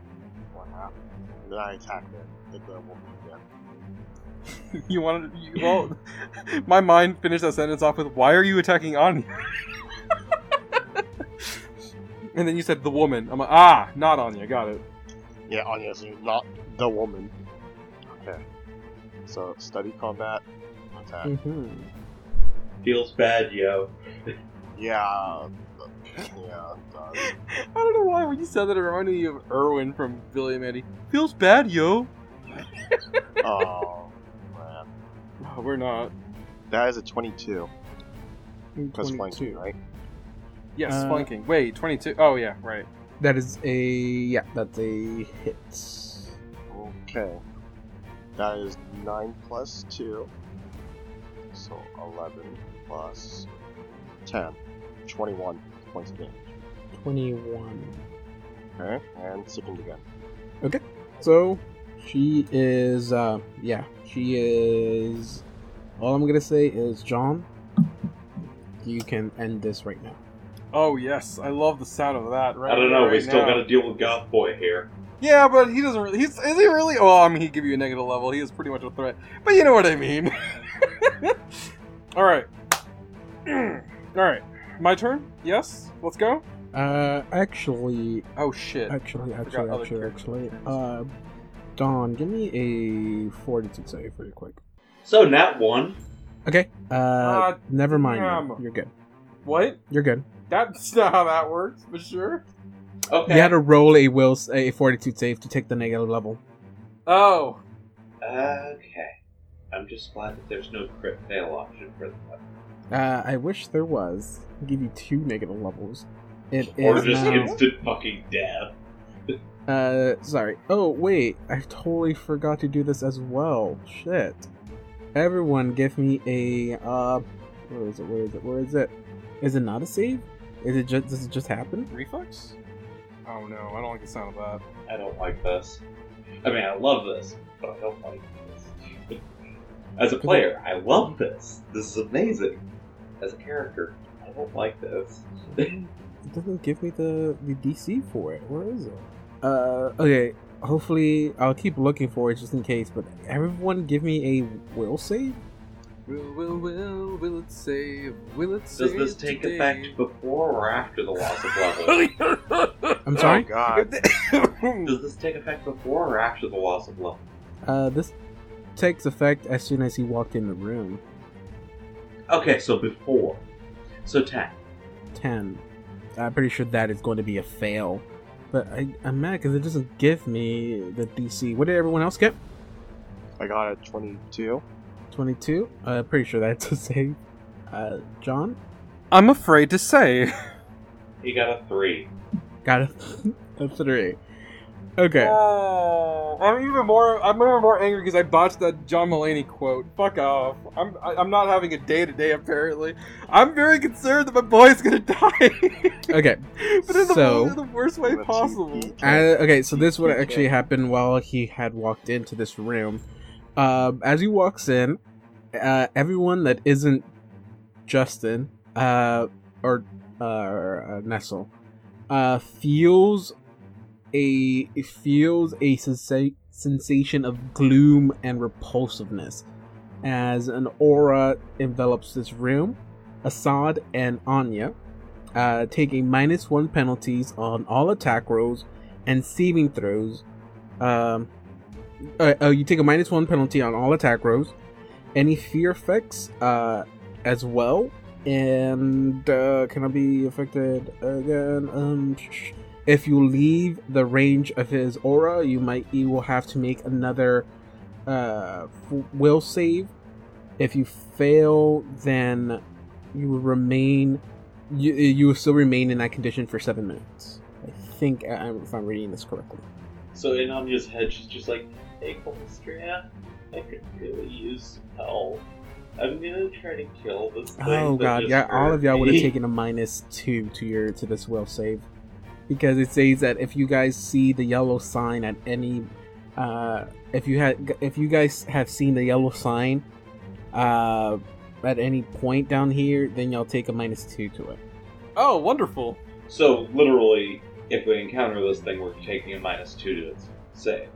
What happened? And then I attacked it. Hit the woman again. you wanted, you, well, my mind finished that sentence off with, "Why are you attacking Anya?" And then you said the woman. I'm like, ah, not Anya. Got it. Yeah, Anya is not the woman. Okay. So study combat. Attack. Mm-hmm. Feels bad, yo. Yeah. Yeah. I don't know why when you said that it reminded me of Irwin from Billy and Mandy. Feels bad, yo. oh man. Oh, we're not. That is a 22. Plus flanking, right? Yes, Uh, flanking. Wait, 22. Oh, yeah, right. That is a yeah. That's a hit. Okay. That is 9 plus 2. So 11 plus 10. 21 points of damage. Twenty-one. Okay. And sickened again. Okay, so she is uh yeah, she is all I'm gonna say is John, you can end this right now. Oh, yes. I love the sound of that. Right I don't know. right we still now. got to deal with Goth Boy here. Yeah, but he doesn't really. He's, is he really? Well, I mean, he'd give you a negative level. He is pretty much a threat. But you know what I mean. All right. All right. My turn? Yes? Let's go? Uh actually Oh, shit. actually actually actually actually uh Dawn, give me a fortitude save really quick. So, Nat 1. Okay. Uh Ah, never mind. damn. You're, you're good. What? You're good. That's not how that works, but sure. Okay. You had to roll a will a fortitude save to take the negative level. Oh. Okay. I'm just glad that there's no crit fail option for that. Uh I wish there was. I'll give you two negative levels. It is Or just now... instant fucking death. Uh, sorry. Oh, wait. I totally forgot to do this as well. Shit. Everyone give me a, uh, where is it? Where is it? Where is it? Is it not a save? Is it just, does it just happen? Reflex? Oh, no. I don't like the sound of that. I don't like this. I mean, I love this, but I don't like this. As a player, I love this. This is amazing. As a character, I don't like this. It doesn't give me the, the DC for it. Where is it? Uh, okay. Hopefully, I'll keep looking for it just in case, but everyone give me a will save? Will, will, will, will it save? Will it Does save? this take today? effect before or after the loss of level? I'm sorry? Oh god. Does this take effect before or after the loss of level? Uh, this takes effect as soon as he walked in the room. Okay, so before. So 10. 10. I'm pretty sure that is going to be a fail. But I, I'm mad because it doesn't give me the DC. What did everyone else get? I got a 22. 22? Uh, pretty sure that's a save. Uh, John? I'm afraid to say. He got a 3. Got a, a 3. Okay. Oh, I'm even more. I'm even more angry because I botched that John Mulaney quote. Fuck off. I'm. I, I'm not having a day to day. Apparently, I'm very concerned that my boy's gonna die. Okay. but in the, So- in the worst way possible. Uh, okay, so this would Okay. actually happen while he had walked into this room. Um, as he walks in, uh, everyone that isn't Justin uh, or uh, uh, Nestle uh, feels a feels a sensa- sensation of gloom and repulsiveness as an aura envelops this room. Assad and Anya uh, take a minus one penalties on all attack rolls and saving throws. Um, uh, oh, you take a minus one penalty on all attack rolls, any fear effects uh, as well, and uh, can I be affected again? Um, if you leave the range of his aura, you might you will have to make another uh, will save. If you fail, then you will remain you, you will still remain in that condition for seven minutes. I think I, if I'm reading this correctly. So in Anya's head, she's just like, hey, Colstria, I could really use some help. I'm gonna try to kill this thing. Oh god, yeah, all of y'all would have taken a minus two to your to this will save, because it says that if you guys see the yellow sign at any, uh, if you had if you guys have seen the yellow sign, uh, at any point down here, then y'all take a minus two to it. Oh, wonderful. So literally, if we encounter this thing, we're taking a minus two to its save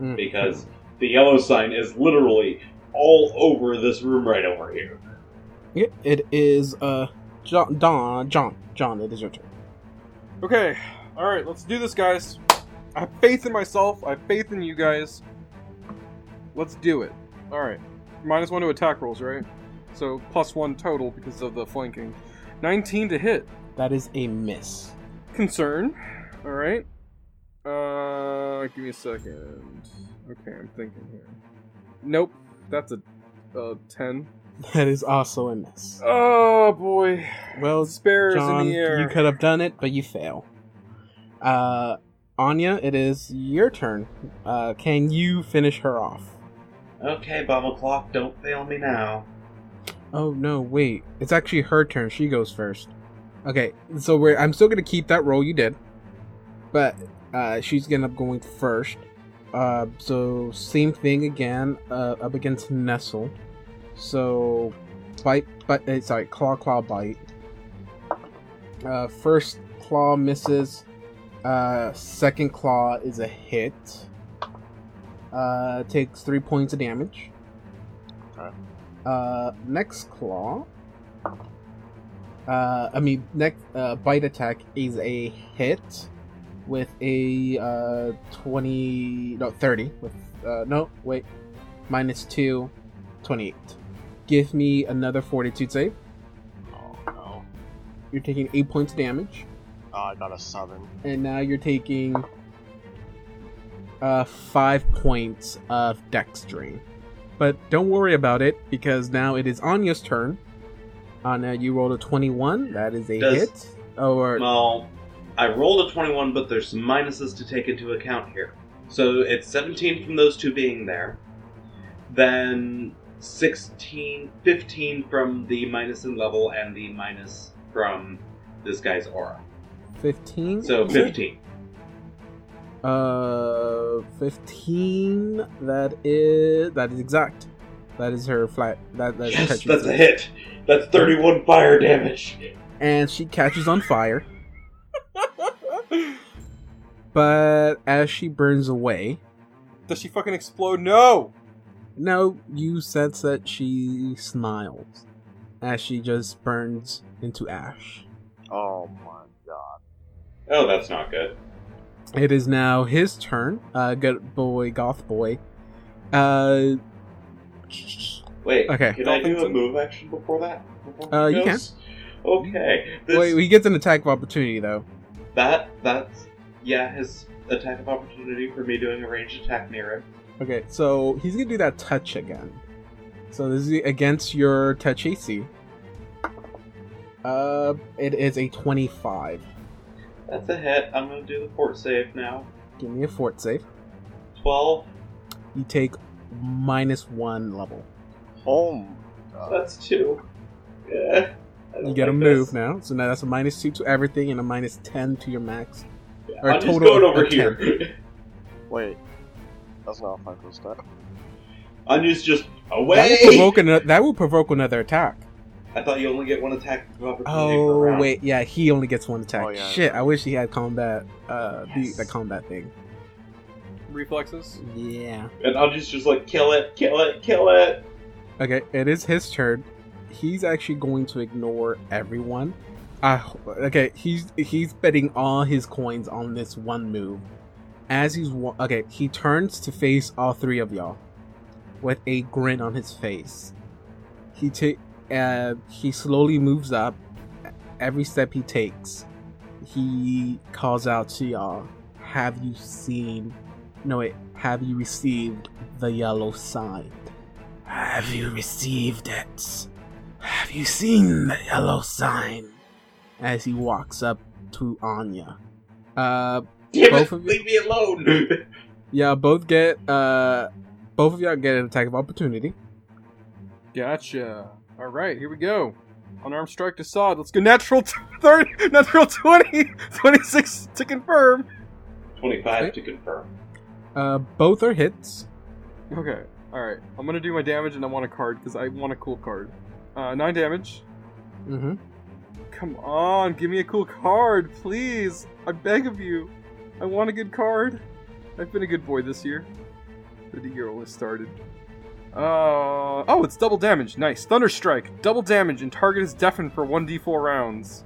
Mm. because the yellow sign is literally all over this room right over here. Yeah, it is uh John Don John John. It is your turn. Okay, alright, let's do this, guys. I have faith in myself, I have faith in you guys. Let's do it. Alright. Minus one to attack rolls, right? So plus one total because of the flanking. 19 to hit. That is a miss. Concern. Alright. Uh, give me a second. Okay, I'm thinking here. Nope, that's a, a 10. That is also a miss. Oh boy. Well, Spares John, in the air. you could have done it, but you fail. Uh, Anya, it is your turn. Uh, can you finish her off? Okay, Bubble Clock, don't fail me now. Oh no, wait. It's actually her turn. She goes first. Okay, so we're I'm still gonna keep that roll you did, but uh, she's gonna up going first. Uh, so same thing again. Uh, up against Nestle. So bite, but uh, sorry, claw, claw, bite. Uh, first claw misses. Uh, second claw is a hit. Uh, takes three points of damage. Okay. Uh, next claw. Uh, I mean, next uh, bite attack is a hit with a uh, twenty, no thirty. With uh, no, wait, minus two, 28. Give me another fortitude save. Oh no. You're taking eight points of damage, Oh, I got a seven. and now you're taking uh five points of dex drain. But don't worry about it because now it is Anya's turn. Anya, you rolled a twenty-one. That is a Does- hit. Or Well, I rolled a 21, but there's some minuses to take into account here. So it's 17 from those two being there, then 16, 15 from the minus in level, and the minus from this guy's aura. fifteen. So 15. Uh, fifteen. That is that is exact. That is her flat. That that's Yes, that's a hit. That's 31 fire damage. And she catches on fire. But as she burns away, Does she fucking explode? No! no, you sense that she smiles as she just burns into ash. Oh my god. Oh, that's not good. It is now his turn. Uh, good boy, goth boy. Uh, Wait, Okay. can I do a move action before that? Before Uh, he you goes? Okay. This, wait, he gets an attack of opportunity though. That, that's, yeah, his attack of opportunity for me doing a ranged attack near him. Okay, so he's gonna do that touch again. So this is against your touch AC. Uh, it is a twenty-five. That's a hit. I'm gonna do the fort save now. Give me a fort save. 12. You take minus one level. Oh. That's two. Yeah. I You don't get a move this. now, so now that's a minus two to everything and a minus ten to your max. Yeah, or I'm just total going over of here. Wait. That's not a five plus stat. Anya's just That away. will provoke another. That will provoke another attack. I thought you only get one attack of opportunity per Oh round. wait, yeah, he only gets one attack. Oh, yeah. Shit, I wish he had combat. Uh, the, Yes. the combat thing. Reflexes? Yeah. And Anya's just like, kill it, kill it, kill it. Okay, it is his turn. He's actually going to ignore everyone. Uh, okay, he's he's betting all his coins on this one move. As he's okay, he turns to face all three of y'all with a grin on his face. He take uh, he slowly moves up. Every step he takes, he calls out to y'all. Have you seen? No wait. Have you received the yellow sign? Have you received it? Have you seen the yellow sign? As he walks up to Anya. Uh, Damn Both it, of you- leave me alone. yeah, both get, uh, both of y'all get an attack of opportunity. Gotcha. Alright, here we go. Unarmed strike to Sod. Let's go. Natural t- 30, natural 20, 26 to confirm. 25 Okay. to confirm. Uh, both are hits. Okay, alright. I'm gonna do my damage and I want a card because I want a cool card. Uh, 9 damage. Mm-hmm. Come on, give me a cool card, please. I beg of you. I want a good card. I've been a good boy this year. But the year only started. Uh oh, it's double damage. Nice. Thunder strike. Double damage and target is deafened for 1d4 rounds.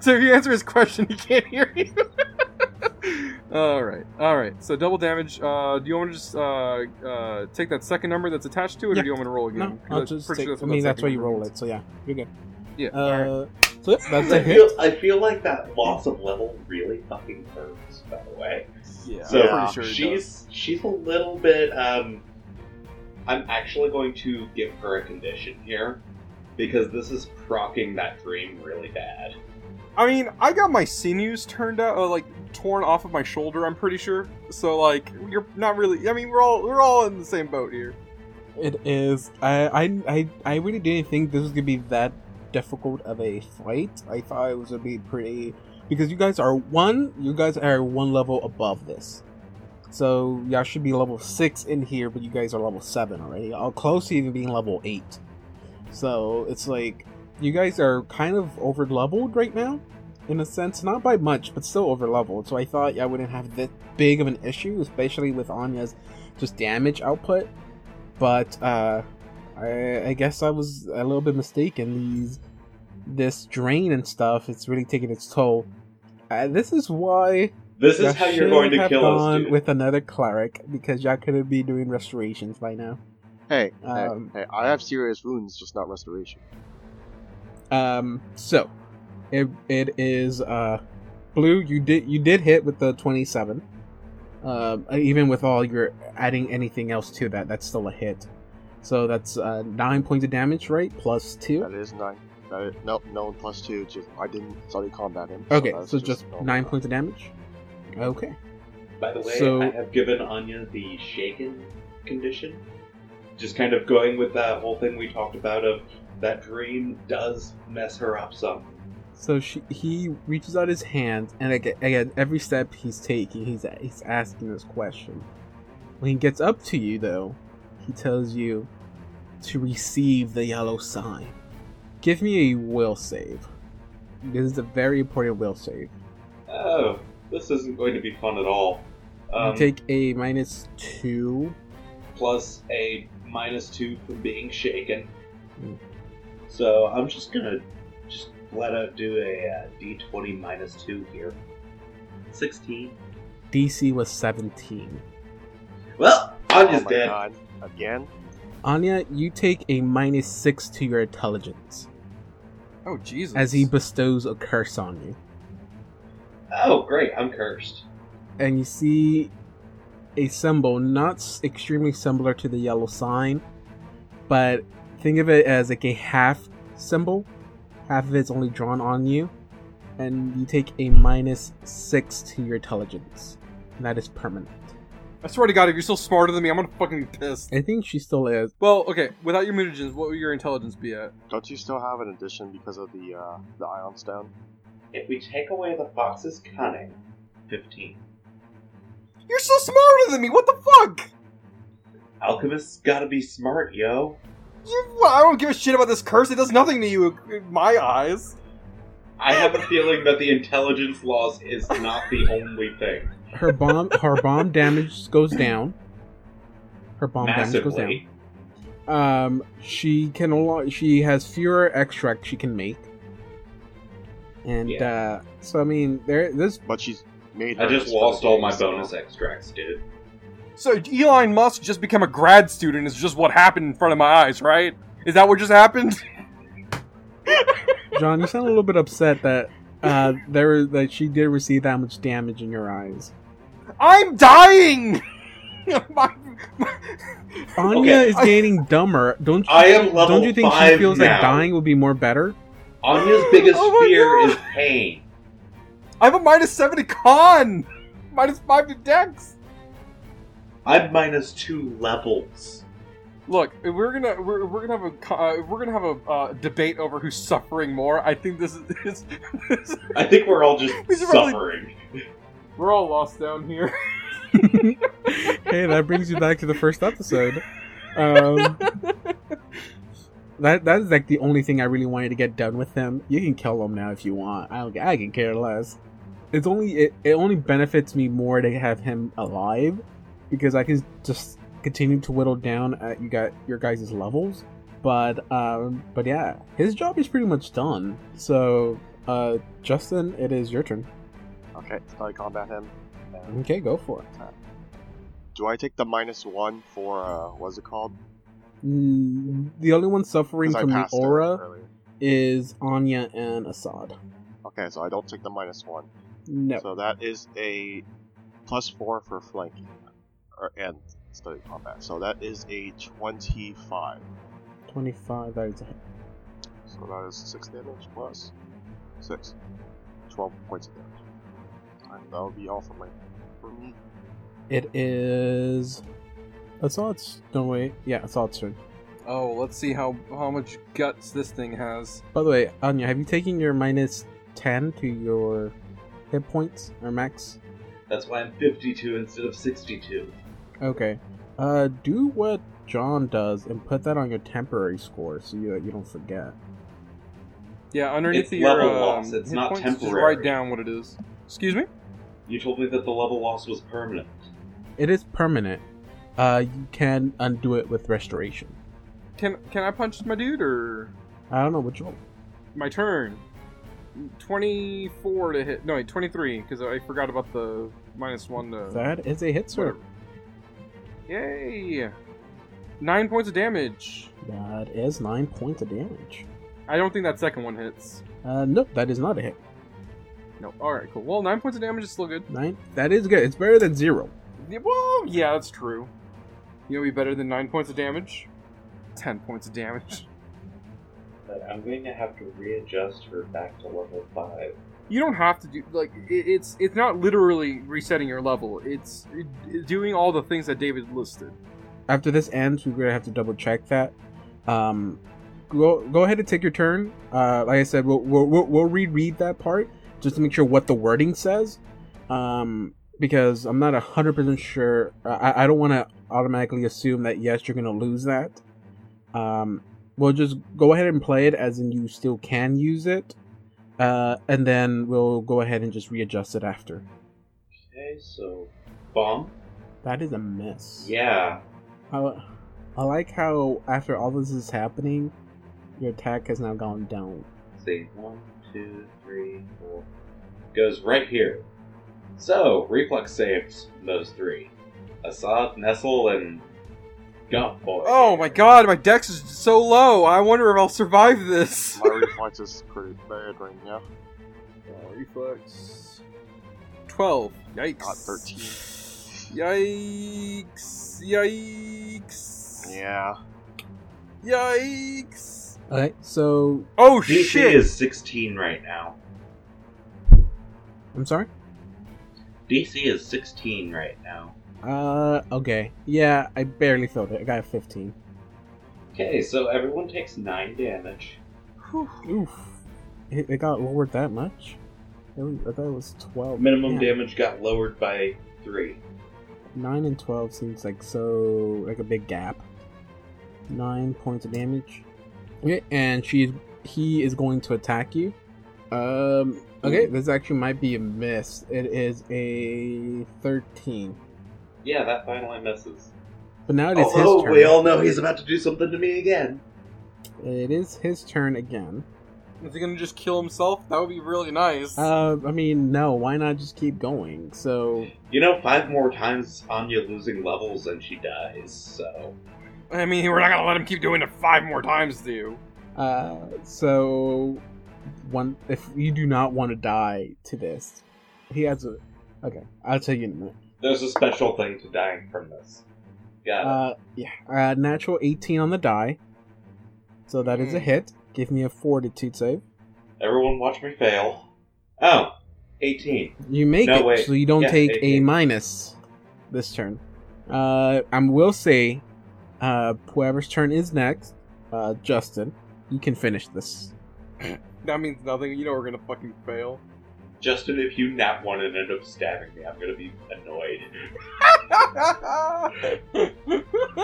So if you answer his question, he can't hear you. all right, all right. So double damage. Uh, do you want to just uh, uh, take that second number that's attached to it, Yeah. or do you want me to roll again? No, 'Cause I'll just take, sure I mean, that's why second you roll it, so yeah, you're good. Yeah. Uh, so yep, that's I a hit. feel, I feel like that loss of level really fucking hurts. By the way, Yeah, So, I'm pretty sure it she's she's a little bit. Um, I'm actually going to give her a condition here because this is procking that dream really bad. I mean, I got my sinews turned out, uh, like torn off of my shoulder. I'm pretty sure. So like, you're not really. I mean, we're all we're all in the same boat here. It is. I, I, I, I really didn't think this was gonna be that difficult of a fight. I thought it was gonna be pretty because you guys are one. You guys are one level above this, so y'all should be level six in here, but you guys are level seven already. I'll close to even being level eight. So it's like you guys are kind of over leveled right now, in a sense, not by much, but still over leveled. So I thought I wouldn't have that big of an issue, especially with Anya's just damage output. But uh, I, I guess I was a little bit mistaken. These this drain and stuff, it's really taking its toll. Uh, this is why This is how you're going to have kill us, gone dude. with another cleric because y'all could be doing restorations by now. Hey, Um, hey, hey, I have serious wounds, just not restoration. Um, so it it is uh blue. You did you did hit with the twenty seven. Um, even with all your adding anything else to that, that's still a hit. So that's uh, nine points of damage, right? Plus two. That is nine. That is, nope, no plus two. Just I didn't study combat him. Okay, that's so just normal. nine points of damage. Okay. By the way, So- I have given Anya the shaken condition. Just kind of going with that whole thing we talked about of that dream does mess her up some. So she he reaches out his hand, and again, again every step he's taking, he's he's asking this question. When he gets up to you, though, he tells you to receive the yellow sign. Give me a will save. This is a very important will save. Oh, this isn't going to be fun at all. Um, you take a minus two. plus a minus two from being shaken. So I'm just gonna just flat out do a uh, d20 minus two here. 16. DC was seventeen. Well, Oh Anya's my dead. god! Again? Anya, you take a minus six to your intelligence Oh Jesus! as he bestows a curse on you. Oh, great, I'm cursed. and you see a symbol not extremely similar to the yellow sign, but think of it as like a half symbol. Half of it's only drawn on you, and you take a minus six to your intelligence. And that is permanent. I swear to God, if you're still smarter than me, I'm gonna fucking be pissed. I think she still is. Well, okay. Without your mutagens, what would your intelligence be at? Don't you still have an addition because of the uh, the ioun stone? If we take away the fox's cunning, 15. You're still smarter than me. What the fuck? Alchemists gotta be smart, yo. You, I don't give a shit about this curse. It does nothing to you in my eyes. I have a feeling that the intelligence loss is not the only thing. Her bomb, her bomb damage goes down. Her bomb damage goes down. Um, she can no longer. She has fewer extract she can make, and uh, so I mean, there. This But she's made. I just lost all my bonus extracts, dude. So Elon Musk just become a grad student is just what happened in front of my eyes, right? Is that what just happened? John, you sound a little bit upset that uh, there that she did receive that much damage in your eyes. I'm dying. My- Anya Okay, is I- getting dumber. Don't you? I am level Don't you think she feels now. like dying would be more better? Anya's biggest Oh fear God. is pain. I have a minus seven to con, minus five to dex. I'm minus two levels. Look, if we're gonna we're, we're gonna have a uh, if we're gonna have a uh, debate over who's suffering more. I think this is, is I think we're all just We should probably- suffering. we're all lost down here. hey, that brings you back to the first episode. Um, that that is like the only thing I really wanted to get done with him. You can kill him now if you want. I don't. I can care less. It's only it, it only benefits me more to have him alive because I can just continue to whittle down at you got your guys' levels. But um, but yeah, his job is pretty much done. So Uh, Justin, it is your turn. Okay, study combat him. And Okay, go for it. do I take the minus one for uh, what's it called? Mm, the only one suffering from the aura is Anya and Assad. Okay, so I don't take the minus one. No. So that is a plus four for flanking or, and study combat. So that is a 25. 25, that is a hit. So that is 6 damage plus 6. 12 points of damage. And that'll be all for my for me. It is. Assad's. No, wait. Yeah, Assad's turn. Oh, let's see how how much guts this thing has. By the way, Anya, have you taken your minus 10 to your hit points or max? That's why I'm 52 instead of 62. Okay. Uh, do what John does and put that on your temporary score so you, you don't forget. Yeah, underneath It's your level um, loss, it's hit not points, just temporary. write down what it is. Excuse me. You told me that the level loss was permanent. It is permanent. Uh, you can undo it with restoration. Can can I punch my dude or I don't know which one. my turn? Twenty four to hit. No, wait, twenty three because I forgot about the minus one to. That is a hit, sir. whatever. Yay! Nine points of damage. That is nine points of damage. I don't think that second one hits. Uh, nope, that is not a hit. No. All right, cool. Well, nine points of damage is still good. Nine. That is good. It's better than zero. Yeah, well, yeah, that's true. You'll be better than nine points of damage. Ten points of damage. But I'm going to have to readjust her back to level 5. You don't have to do like it's it's not literally resetting your level. It's it, doing all the things that David listed. After this ends, we're gonna have to double check that. Um, go go ahead and take your turn. Uh, like I said, we'll we'll, we'll, we'll reread that part just to make sure what the wording says. Um, because I'm not hundred percent sure. I I don't want to automatically assume that yes, you're gonna lose that. Um, we'll just go ahead and play it as in you still can use it. Uh, and then we'll go ahead and just readjust it after. Okay, so. Bomb? That is a miss. Yeah. I, I like how after all this is happening, your attack has now gone down. See, one, two, three, four. Goes right here. So, reflex saves those three. Assad, Nestle, and Gump Boy. Oh my god, my dex is so low. I wonder if I'll survive this. My reflex is pretty bad right now. Uh, reflex. Twelve. Yikes. Got 13. Yikes. Yikes. Yeah. Yikes. Okay, so Oh DC shit. is 16 right now. I'm sorry. DC is 16 right now. Uh, okay, yeah, I barely felt it. I got a 15. Okay, so everyone takes 9 damage. Oof, it, it got lowered that much. It was, I thought it was 12. Minimum Yeah, damage got lowered by 3. Nine and 12 seems like so like a big gap. Nine points of damage. Okay, and she's he is going to attack you. Um. Okay, this actually might be a miss. It is a 13. Yeah, that finally misses. But now it is Although his turn. we all know he's about to do something to me again. It is his turn again. Is he gonna just kill himself? That would be really nice. Uh, I mean, no. Why not just keep going? So, You know, five more times Anya losing levels and she dies, so. I mean, we're not gonna let him keep doing it five more times, do you? uh, so one. If you do not want to die to this, he has a. Okay, I'll tell you in a minute. There's a special thing to dying from this. Got it. Uh, yeah. Uh, natural 18 on the die. So that is a Hmm. hit. Give me a fortitude save. Everyone watch me fail. Oh, 18. You make No, it, wait. so you don't Yeah, take a 18. minus this turn. Uh, I will say, uh, whoever's turn is next, uh, Justin, you can finish this. That means nothing. You know we're gonna fucking fail. Justin, if you nap one and end up stabbing me, I'm gonna be annoyed.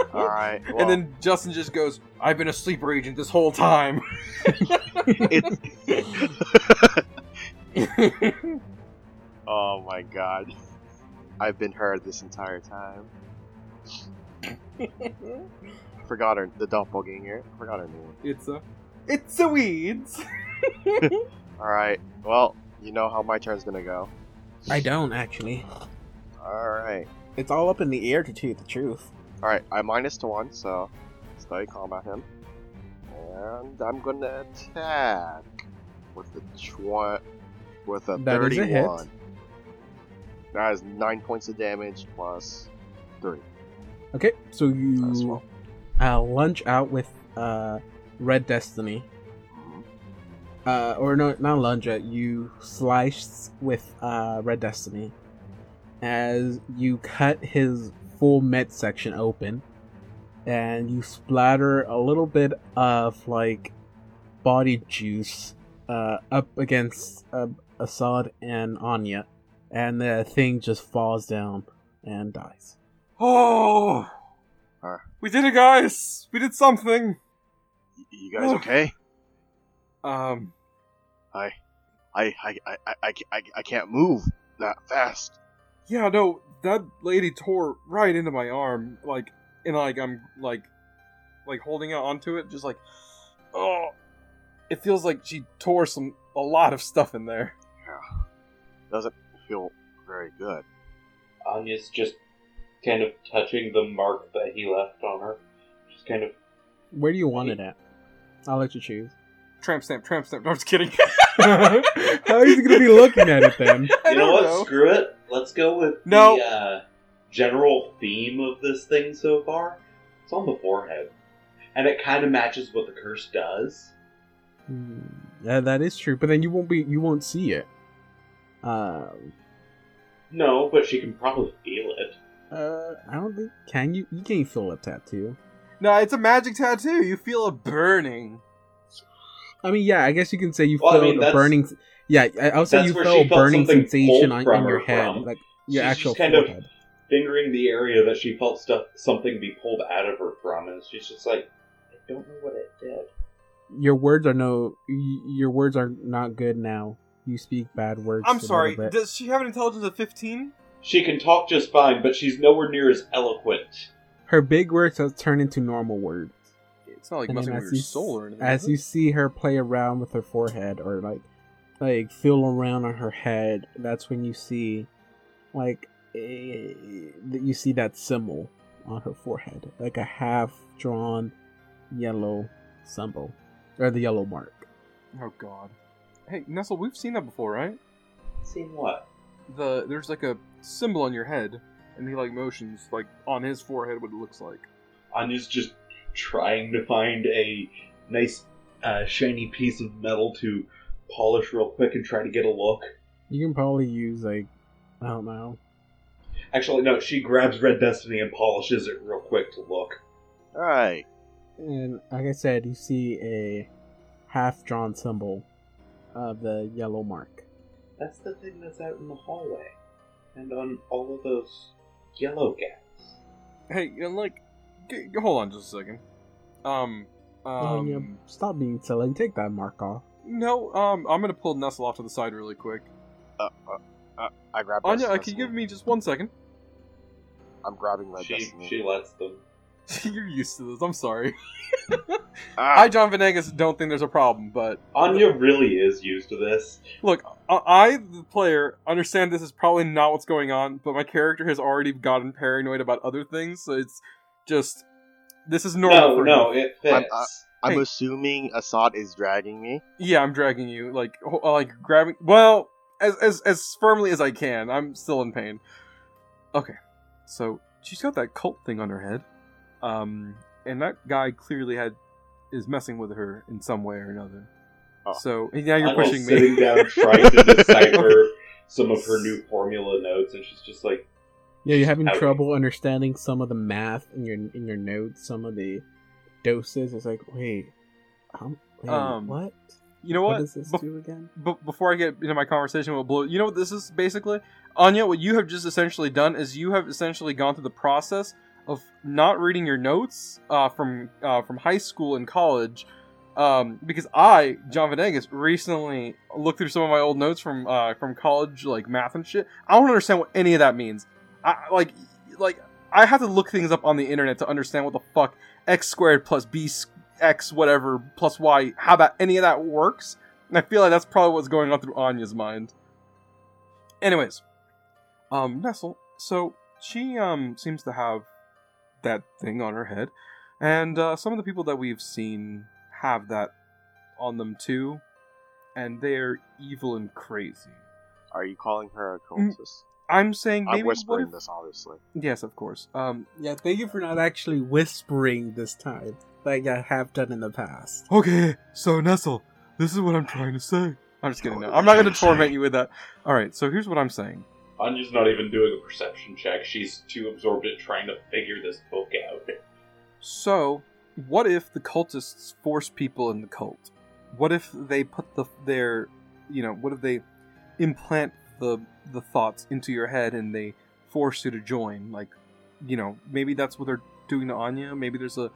Alright. Well, and then Justin just goes, "I've been a sleeper agent this whole time." it's. oh my god. I've been heard this entire time. I forgot her, the doppelganger. I forgot her name. it's a, it's a weeds. Alright, well, you know how my turn's gonna go. I don't actually. Alright. It's all up in the air to tell you the truth. Alright, I minus to one, so study combat him. And I'm gonna attack with the tw- with a That is a 31. hit. That is nine points of damage plus three. Okay, so you uh, lunge out with uh, Red Destiny. Uh, or no, not lunge you slice with uh, Red Destiny as you cut his full midsection open, and you splatter a little bit of like body juice uh, up against uh, Assad and Anya, and the thing just falls down and dies. Oh, Huh. we did it, guys. We did something. Y- You guys okay? Um, I, I, I, I, I, I, I can't move that fast. yeah, no, that lady tore right into my arm, like, and like I'm like, like holding out onto it, just like, oh, it feels like she tore some a lot of stuff in there. Yeah. Doesn't feel very good. Anya's just kind of touching the mark that he left on her. Just kind of. Where do you want it at? I'll let you choose. Tramp stamp, tramp stamp. No, I'm just kidding. How is he gonna be looking at it then? You know what? know. Screw it. Let's go with No. the uh, general theme of this thing so far. It's on the forehead, and it kind of matches what the curse does. Hmm, Yeah, that is true. But then you won't be, you won't see it. Um, No, but she can probably feel it. uh, I don't think can you. You can't feel a tattoo. No, it's a magic tattoo. You feel a burning. I mean, yeah, I guess you can say you Well, I feel mean, a burning. Yeah, I- I'll say you where feel a burning sensation pulled on in your head, from. like your She's actual just kind of- Fingering the area that she felt stuff, something be pulled out of her from, and she's just like, I don't know what it did. Your words are no. Your words are not good now. You speak bad words. I'm sorry. Does she have an intelligence of 15? She can talk just fine, but she's nowhere near as eloquent. Her big words have turned into normal words. It's not like And then messing with as your you, soul or anything. as you see her play around with her forehead or like like feel around on her head that's when you see like eh, that you see that symbol on her forehead like a half drawn yellow symbol or the yellow mark Oh god. Hey, Nestle, we've seen that before, right? Seen what? The there's like a symbol on your head, and he like motions like on his forehead what it looks like. Anya's just trying to find a nice, uh, shiny piece of metal to polish real quick and try to get a look. you can probably use like i don't know Actually, no, she grabs Red Destiny and polishes it real quick to look. Alright. and like i said you see a half drawn symbol of the yellow mark That's the thing that's out in the hallway. And on all of those yellow gaps. Hey, and like, g- g- hold on just a second. Um, um, yeah, stop being silly take that mark off no, um, I'm gonna pull Nestle off to the side really quick. Uh, uh, uh, I grabbed Anya, Destiny. uh, can you give me just one second? I'm grabbing my. She, Destiny. she lets them. You're used to this. I'm sorry. Ah, I, John Venegas, don't think there's a problem, but Anya really is used to this. Look, I, I, the player, understand this is probably not what's going on, but my character has already gotten paranoid about other things, so it's just this is normal. No, for no, him. it fits. I'm- uh, I'm hey. assuming Assad is dragging me. Yeah, I'm dragging you, like, ho- uh, like grabbing. Well, as as as firmly as I can. I'm still in pain. Okay, so she's got that cult thing on her head, um, and that guy clearly had is messing with her in some way or another. Oh. So now you're Anya's pushing sitting me. down trying to decipher some of her new formula notes, and she's just like, Yeah, you're having trouble understanding some of the math in your in your notes, some of the doses. It's like, wait, um, wait Um, what? you know What what? does this Bef- do again? b- before I get into my conversation with Blue, you know what this is basically? Anya, what you have just essentially done is you have essentially gone through the process of not reading your notes uh, from uh, from high school and college. Um, because I, John Venegas, recently looked through some of my old notes from uh, from college, like math and shit. I don't understand what any of that means. I like like I have to look things up on the internet to understand what the fuck x squared plus b x whatever plus y how about any of that works I feel like that's probably what's going on through Anya's mind. Anyways, um, Nestle. So she um seems to have that thing on her head, and uh, some of the people that we've seen have that on them too, and they're evil and crazy. Are you calling her a Mm. cultist? I'm saying maybe I'm whispering if- this, obviously. Yes, of course. Um, Yeah, thank you for not actually whispering this time, like I have done in the past. Okay, so Nestle, this is what I'm trying to say. I'm just kidding. What No, I'm not going to to torment you with that. All right, so here's what I'm saying. Anya's not even doing a perception check. She's too absorbed at trying to figure this book out. So, what if the cultists force people in the cult? What if they put the their, you know, what if they implant the the thoughts into your head and they force you to join? Like, you know, maybe that's what they're doing to Anya. Maybe there's a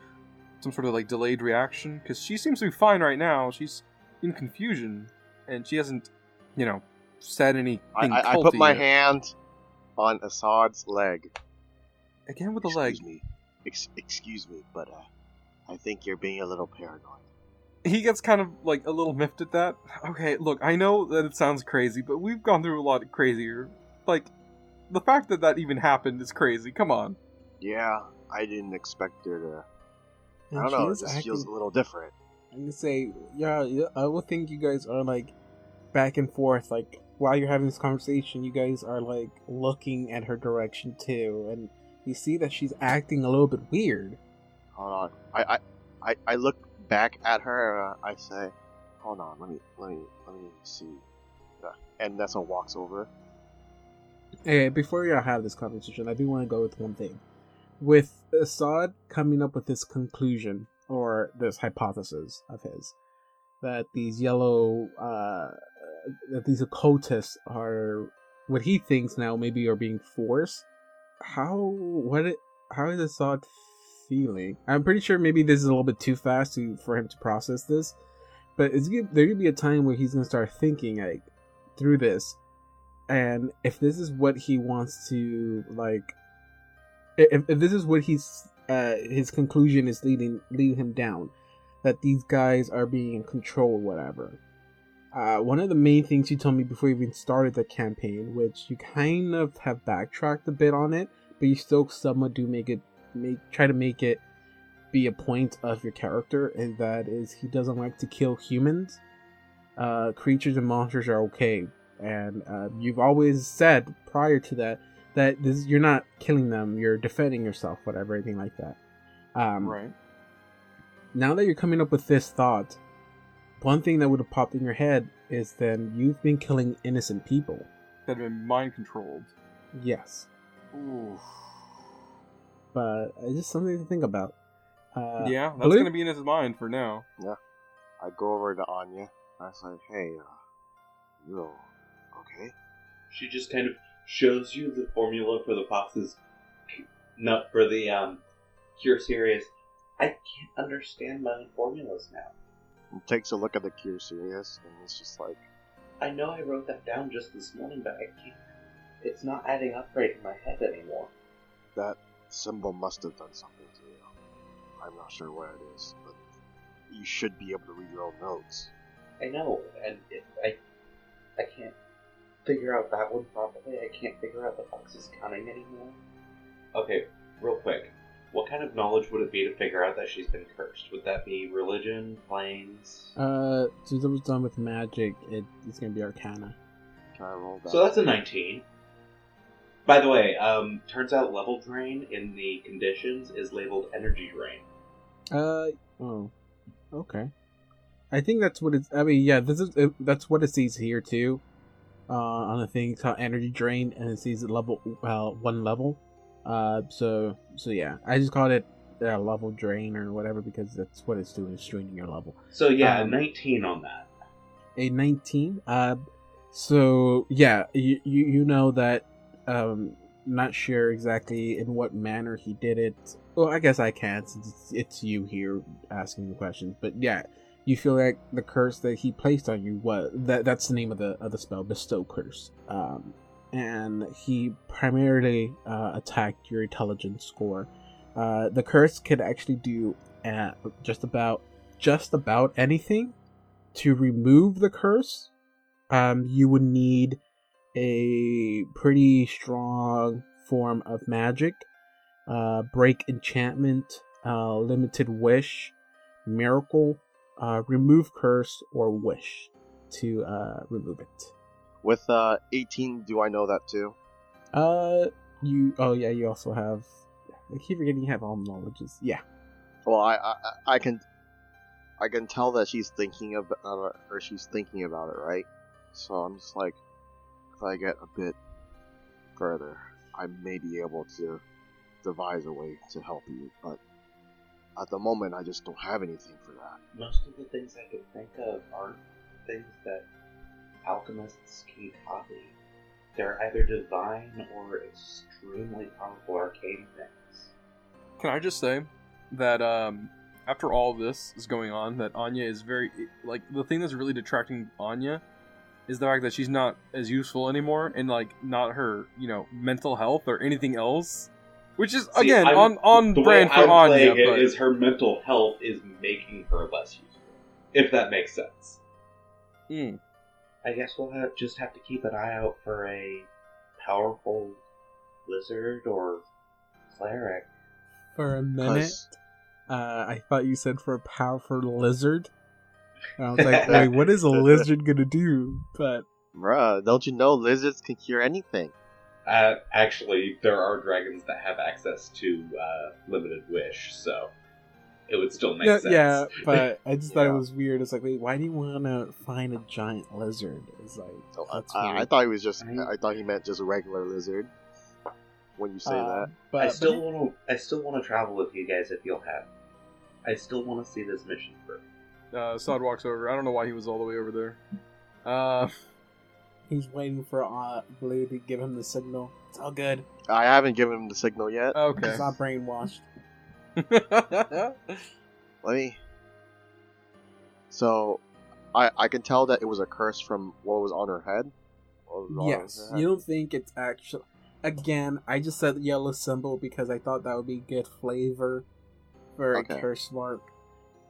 some sort of like delayed reaction because she seems to be fine right now. She's in confusion and she hasn't, you know, said anything. I, I, I put my yet. hand on Assad's leg. again with the leg. Excuse me. Ex- excuse me, but uh, I think you're being a little paranoid. He gets kind of like a little miffed at that. Okay, look, I know that it sounds crazy, but we've gone through a lot crazier. Like, the fact that that even happened is crazy. Come on. Yeah, I didn't expect her to. And I don't know. It is just acting- feels a little different. I'm gonna say, yeah, yeah, I will think you guys are like back and forth. Like while you're having this conversation, you guys are like looking at her direction too, and you see that she's acting a little bit weird. Hold on. I I, I, I look back at her. Uh, I say, "Hold on. Let me let me let me see." Uh, and Nessa walks over. Hey, before y'all have this conversation, I do want to go with one thing. With Assad coming up with this conclusion or this hypothesis of his that these yellow, uh, that these occultists are what he thinks now maybe are being forced. How what it how is Assad feeling? I'm pretty sure maybe this is a little bit too fast to for him to process this, but it's there gonna be a time where he's gonna start thinking like through this and if this is what he wants to like if, if this is what he's uh his conclusion is leading leading him down that these guys are being in control whatever uh one of the main things you told me before you even started the campaign which you kind of have backtracked a bit on it but you still somewhat do make it make try to make it be a point of your character and that is he doesn't like to kill humans uh creatures and monsters are okay and uh, you've always said prior to that that this you're not killing them you're defending yourself whatever anything like that um, Right. now that you're coming up with this thought one thing that would have popped in your head is then you've been killing innocent people That have been mind controlled. yes Ooh. But it's just something to think about uh, yeah, that's Blue? going to be in his mind for now. Yeah, I go over to Anya. I say, "Hey, uh, you okay?" She just kind of shows you the formula for the fox's nut for the um cure serious. I can't understand my own formulas now. And takes a look at the cure serious, and it's just like, I know I wrote that down just this morning, but I can't. It's not adding up right in my head anymore. that symbol must have done something to you. I'm not sure what it is, but you should be able to read your own notes. I know, and it, I, I can't figure out that one properly. I can't figure out the fox's cunning anymore. Okay, real quick, what kind of knowledge would it be to figure out that she's been cursed? Would that be religion, planes? uh since it was done with magic it, it's gonna be arcana Can I roll that? So that's a 19. By the way, um, turns out level drain in the conditions is labeled energy drain. Uh oh, okay. I think that's what it's. I mean, yeah, this is it, that's what it sees here too. Uh, on the thing it's called energy drain, and it sees level uh one level. Uh, so so yeah, I just called it uh, level drain or whatever because that's what it's doing. It's draining your level. So yeah, Um, 19 on that. a 19 uh so yeah you you, you know that um not sure exactly in what manner he did it. Well i guess i can since it's, you here asking the questions but yeah you feel like the curse that he placed on you was that that's the name of the of the spell bestow curse. Um and he primarily uh, attacked your intelligence score. Uh, the curse could actually do uh, just about just about anything. To remove the curse, um, you would need a pretty strong form of magic, uh, break enchantment, uh, limited wish, miracle, uh, remove curse, or wish to uh, remove it. With uh, 18, do I know that too? Uh, you. Oh yeah, you also have. I keep forgetting you have all knowledges. Yeah. Well, I, I I can I can tell that she's thinking of uh, or she's thinking about it, right? So I'm just like, if I get a bit further, I may be able to devise a way to help you. But at the moment, I just don't have anything for that. Most of the things I can think of aren't things that alchemists can copy. They're either divine or extremely powerful arcane things. Can I just say that um, after all this is going on, that Anya is very like the thing that's really detracting Anya is the fact that she's not as useful anymore, and like not her you know mental health or anything else, which is See, again I'm- on on the brand way for I'm Anya. playing But is her mental health is making her less useful. If that makes sense. Mm. I guess we'll have, just have to keep an eye out for a powerful lizard or cleric. For a minute, uh, I thought you said for a powerful lizard. And I was like, wait, what is a lizard gonna do? But Bruh, don't you know lizards can cure anything? Uh, actually, there are dragons that have access to uh, limited wish, so it would still make yeah, sense. yeah, but I just thought Yeah. it was weird. It's like, wait, why do you want to find a giant lizard? It's like, So I, that's I, I thought he was just. I mean- I thought he meant just a regular lizard. When you say Uh, that, But, I still want to. I still want to travel with you guys if you'll have. I still want to see this mission through. Uh, Sod walks over. I don't know why he was all the way over there. Uh, he's waiting for uh, Blue to give him the signal. It's all good. I haven't given him the signal yet. okay. He's not brainwashed. Let me. So, I I can tell that it was a curse from what was on her head. On Yes, her head. you don't think it's actually. Again, I just said yellow symbol because I thought that would be good flavor for Okay. a curse mark.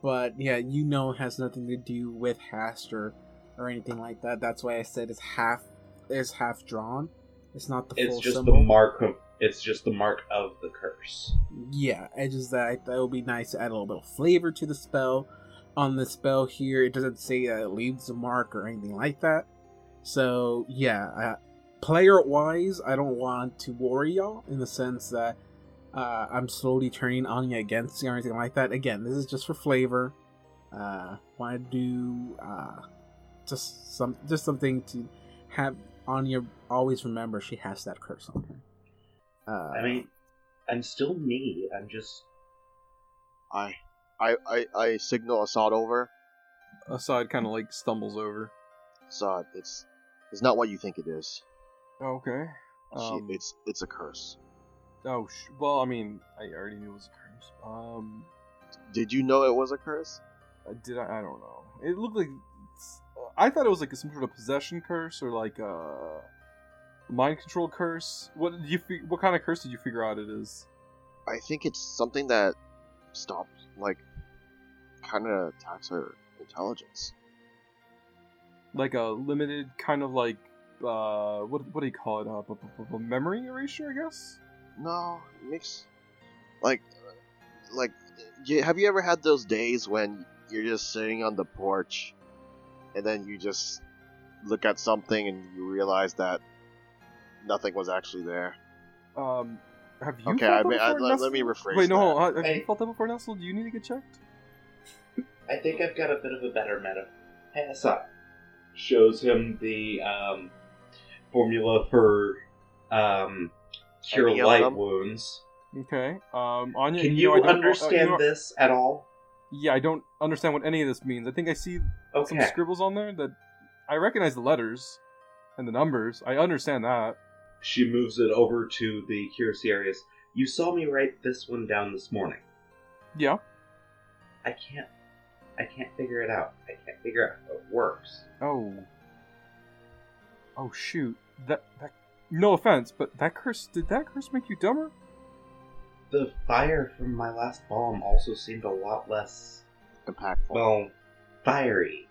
But yeah, you know it has nothing to do with Hastur or anything like that. That's why I said it's half is half drawn. It's not the It's full just symbol. the mark of. It's just the mark of the curse. Yeah, it's just that I thought it would be nice to add a little bit of flavor to the spell. On the spell here, it doesn't say that it leaves a mark or anything like that. So yeah, uh, player wise, I don't want to worry y'all in the sense that uh, I'm slowly turning Anya against you or anything like that. Again, this is just for flavor. Uh, want to do uh, just some just something to have Anya always remember she has that curse on her. Uh, I mean, I'm still me. I'm just. I, I, I, I signal Assad over. Assad kind of like stumbles over. Assad, it's, it's not what you think it is. Okay. She, Um, it's, it's a curse. Oh, sh- well, I mean, I already knew it was a curse. Um, Did you know it was a curse? uh, did I? I don't know. It looked like I thought it was like some sort of possession curse or like a mind control curse. What did you? Fi- what kind of curse did you figure out it is? I think it's something that stops, like, kind of attacks her intelligence. Like a limited kind of like uh, what what do you call it? Uh, b- b- b- memory erasure, I guess. No, it makes like like you, have you ever had those days when you're just sitting on the porch and then you just look at something and you realize that nothing was actually there? Um, have you? Okay, I that mean, I- let- let me Nestle? rephrase Wait, no, that. hold on. Have you felt that before, Nestle? Do you need to get checked? I think I've got a bit of a better meta. Hey, Assad. Shows him the um, formula for um, cure Any of light them? wounds. Okay. Um, Anya, Can you, you, know, I don't- uh, understand you know- this at all? Yeah, I don't understand what any of this means. I think I see Okay. some scribbles on there that I recognize the letters and the numbers. I understand that. She moves it over to the cure serious. You saw me write this one down this morning. Yeah. I can't. I can't figure it out. I can't figure out how it works. Oh. Oh shoot. That that. No offense, but that curse did that curse make you dumber? The fire from my last bomb also seemed a lot less, Impactful. well, fiery.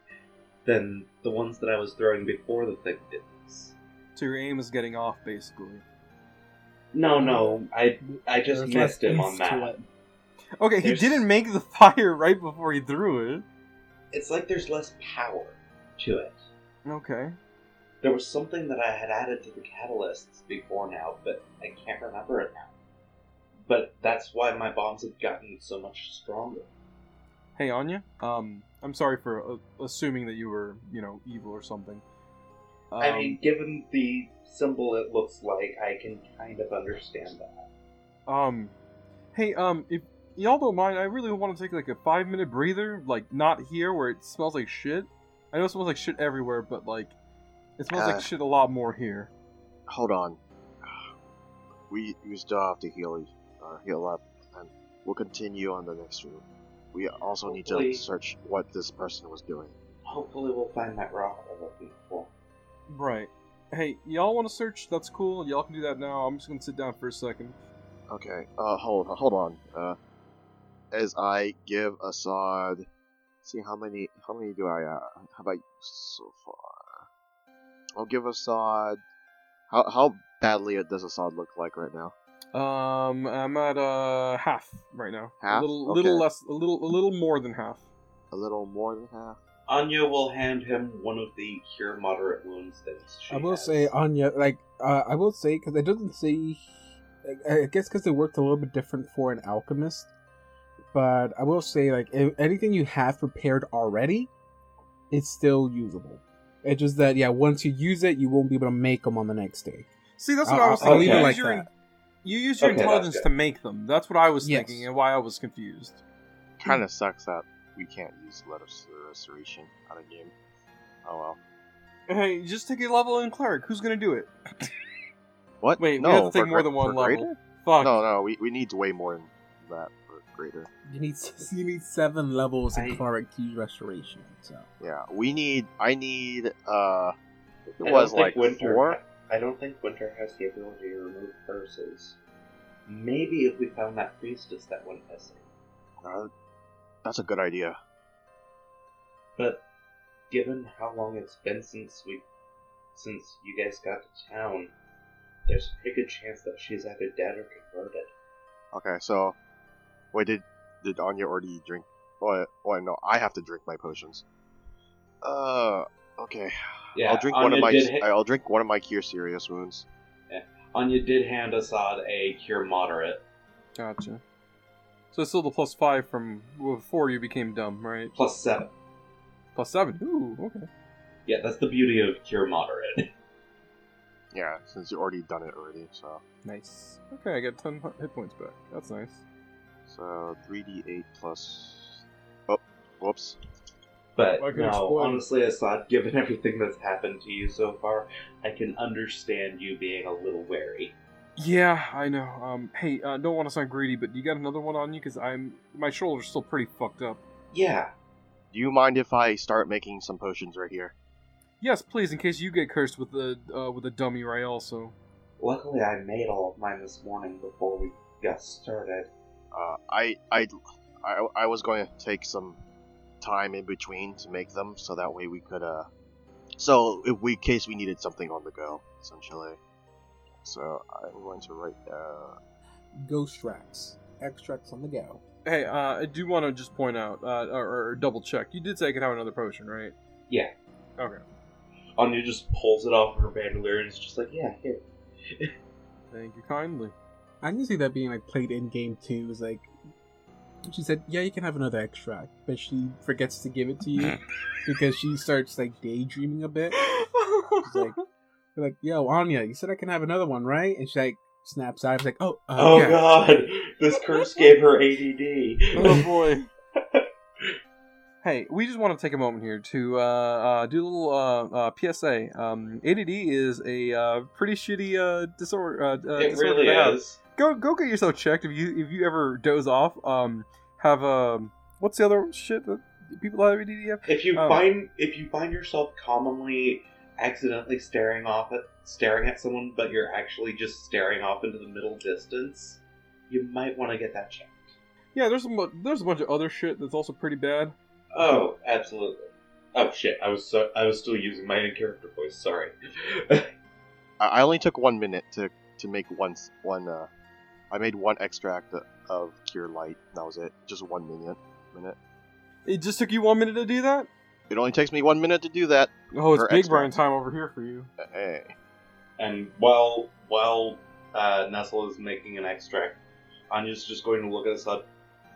than the ones that I was throwing before the thing did this. So your aim is getting off, basically. No, no, I I just There's missed him on that. it. Okay, he didn't make the fire right before he threw it. It's like there's less power to it. Okay. There was something that I had added to the catalysts before now, but I can't remember it now. But that's why my bombs have gotten so much stronger. Hey Anya, um, I'm sorry for uh, assuming that you were, you know, evil or something. Um, I mean, given the symbol it looks like, I can kind of understand that. um, hey, um, if y'all don't mind, I really want to take like a five minute breather, like not here where it smells like shit. I know it smells like shit everywhere, but like, it smells Uh. like shit a lot more here. Hold on. We we still have to heal uh, heal up, and we'll continue on the next room. We also need to search what this person was doing. Hopefully, we'll find that rock we're looking for. Right. Hey, y'all want to search? That's cool. Y'all can do that now. I'm just gonna sit down for a second. Okay. Uh, hold hold on. Uh, as I give Assad, see how many how many do I uh, have I used so far? I'll give Assad. How how badly does Assad look like right now? Um, I'm at uh half right now. Half? A little, Okay. little less, a little, a little more than half. A little more than half. Anya will hand him one of the cure moderate wounds that She I will has. say Anya, like uh, I will say because it doesn't say. I I guess because it worked a little bit different for an alchemist, but I will say like if anything you have prepared already, it's still usable. It's just that yeah, once you use it, you won't be able to make them on the next day. See, that's what I'll- I was thinking. leave you, use like your, that. you use your Okay, intelligence to make them. That's what I was Yes. thinking, and why I was confused. Kind of sucks that we can't use lesser uh, restoration out of game. Oh well. Hey, just take a level in cleric. Who's gonna do it? What? Wait, we no, have to take for more than one for level. Fuck. No, no, we, we need way more than that for greater. You need you need seven levels in I- cleric to use restoration. So Yeah, we need. I need. Uh, it I was like Winter. four. I don't think Winter has the ability to remove curses. Maybe if we found that priestess that went missing. Uh, that's a good idea. But given how long it's been since we, since you guys got to town, there's a pretty good chance that she's either dead or converted. Okay, so wait, did did Anya already drink? Oh, oh no, I have to drink my potions. Uh, okay. Yeah, I'll drink Anya one of my. Did, ha- I'll drink one of my cure serious wounds. Anya did hand Assad a cure moderate Gotcha. So it's still the plus five from before you became dumb, right? plus seven. Plus seven. Ooh, okay. Yeah, that's the beauty of cure moderate. Yeah, since you already done it already, so Nice. Okay, I got ten hit points back. That's nice. So three d eight plus. Oh, whoops. But I can no, explain. honestly, Assad, given everything that's happened to you so far, I can understand you being a little wary. Yeah, I know. Um, hey, uh, don't want to sound greedy, but you got another one on you? Because I'm my shoulder's still pretty fucked up. Yeah, Do you mind if I start making some potions right here? Yes, please, in case you get cursed with the uh, with a dummy, ray, Also. luckily I made all of mine this morning before we got started. Uh, I, I, I, I was going to take some time in between to make them, so that way we could, uh, so if we, in case we needed something on the go, essentially. So I'm going to write down. ghost tracks, extracts on the go. Hey, uh, I do want to just point out, uh, or, or double check. You did say I could have another potion, right? Yeah. Okay. Anya just pulls it off of her bandolier and is just like, yeah, here. Thank you kindly. I can see that being like played in game too. Is like she said, yeah, you can have another extract, but she forgets to give it to you because she starts like daydreaming a bit. She's like, like, yo, Anya, you said I can have another one, right? And she like snaps out. It's like, oh, uh, oh yeah. god, this curse gave her ADD. oh boy. Hey, we just want to take a moment here to uh, uh, do a little uh, uh, PSA. Um, ADD is a uh, pretty shitty uh, disorder. Uh, uh, it disorder really to have. is. Go go get yourself checked if you if you ever doze off. Um, have um, what's the other shit that people have ADD have? If you Oh. find if you find yourself commonly accidentally staring off at staring at someone, but you're actually just staring off into the middle distance, you might want to get that checked. Yeah, there's a there's a bunch of other shit that's also pretty bad. Oh, absolutely. Oh shit! I was so, I was still using my in character voice. Sorry. I, I only took one minute to to make one one. Uh, I made one extract of cure light. That was it. Just one minute. Minute. It just took you one minute to do that. It only takes me one minute to do that. Oh, it's big extra. Brian time over here for you. Hey. and while while uh, Nestle is making an extract, Anya's just going to look at us up.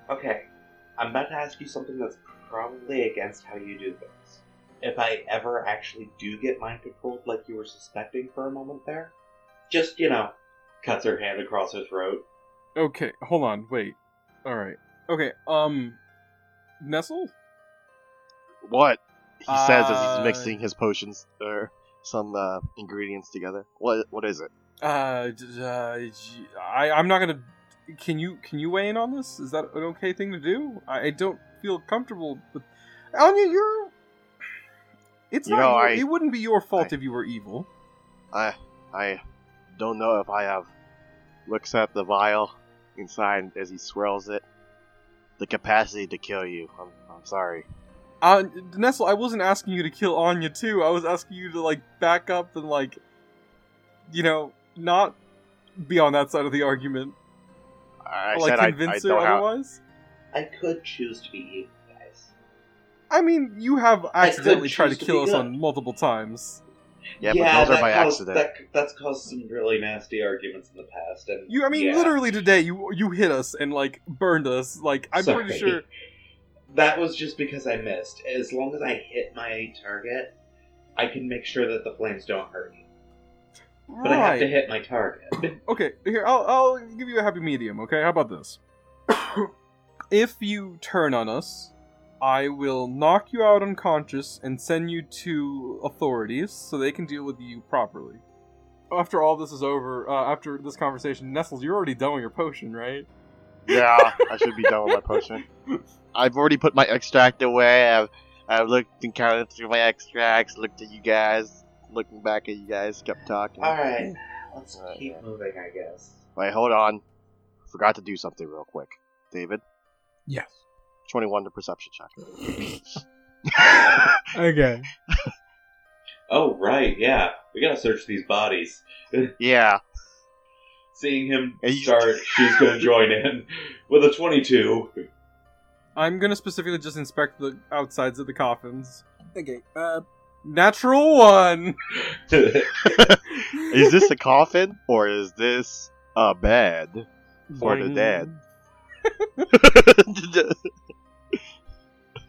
Okay, I'm about to ask you something that's probably against how you do things. If I ever actually do get mind controlled, like you were suspecting for a moment there, just you know, cuts her hand across her throat. Okay, hold on, wait. All right. Okay, um, Nestle. What? He says as Uh, he's mixing his potions or some uh, ingredients together. What? What is it? Uh, d- uh, g- I I'm not gonna. Can you can you weigh in on this? Is that an okay thing to do? I, I don't feel comfortable with. Anya, you're. It's You not. know, your- I- it wouldn't be your fault I- if you were evil. I I don't know if I have. Looks at the vial inside as he swirls it. The capacity to kill you. I'm, I'm sorry. Uh, Nestle, I wasn't asking you to kill Anya too. I was asking you to like back up and like, you know, not be on that side of the argument. I like said I, I convince her don't have. otherwise. I could choose to be evil, guys. I mean, you have accidentally tried to to kill be us good. on multiple times. Yeah, but those are by caused, accident. That, that's caused some really nasty arguments in the past, and You, I mean, yeah. literally today, you you hit us and like burned us. Like I'm pretty sure. That was just because I missed. As long as I hit my target, I can make sure that the flames don't hurt you. But I have to hit my target. Okay, here I'll I'll give you a happy medium. Okay, how about this? if you turn on us, I will knock you out unconscious and send you to authorities so they can deal with you properly. After all this is over, uh, after this conversation, Nestles, you're already done with your potion, right? Yeah, I should be done with my potion. I've already put my extract away. I've, I've looked and counted through my extracts, looked at you guys, looking back at you guys, kept talking. Alright, let's Alright, keep yeah. moving, I guess. Wait, hold on. Forgot to do something real quick. David, Yes. 21 to perception check. Okay. Oh, right, yeah. We gotta search these bodies. yeah, Seeing him start, she's gonna join in with a 22. I'm gonna specifically just inspect the outsides of the coffins. Okay. Uh, Natural one. is this a coffin or is this a bed for the dead?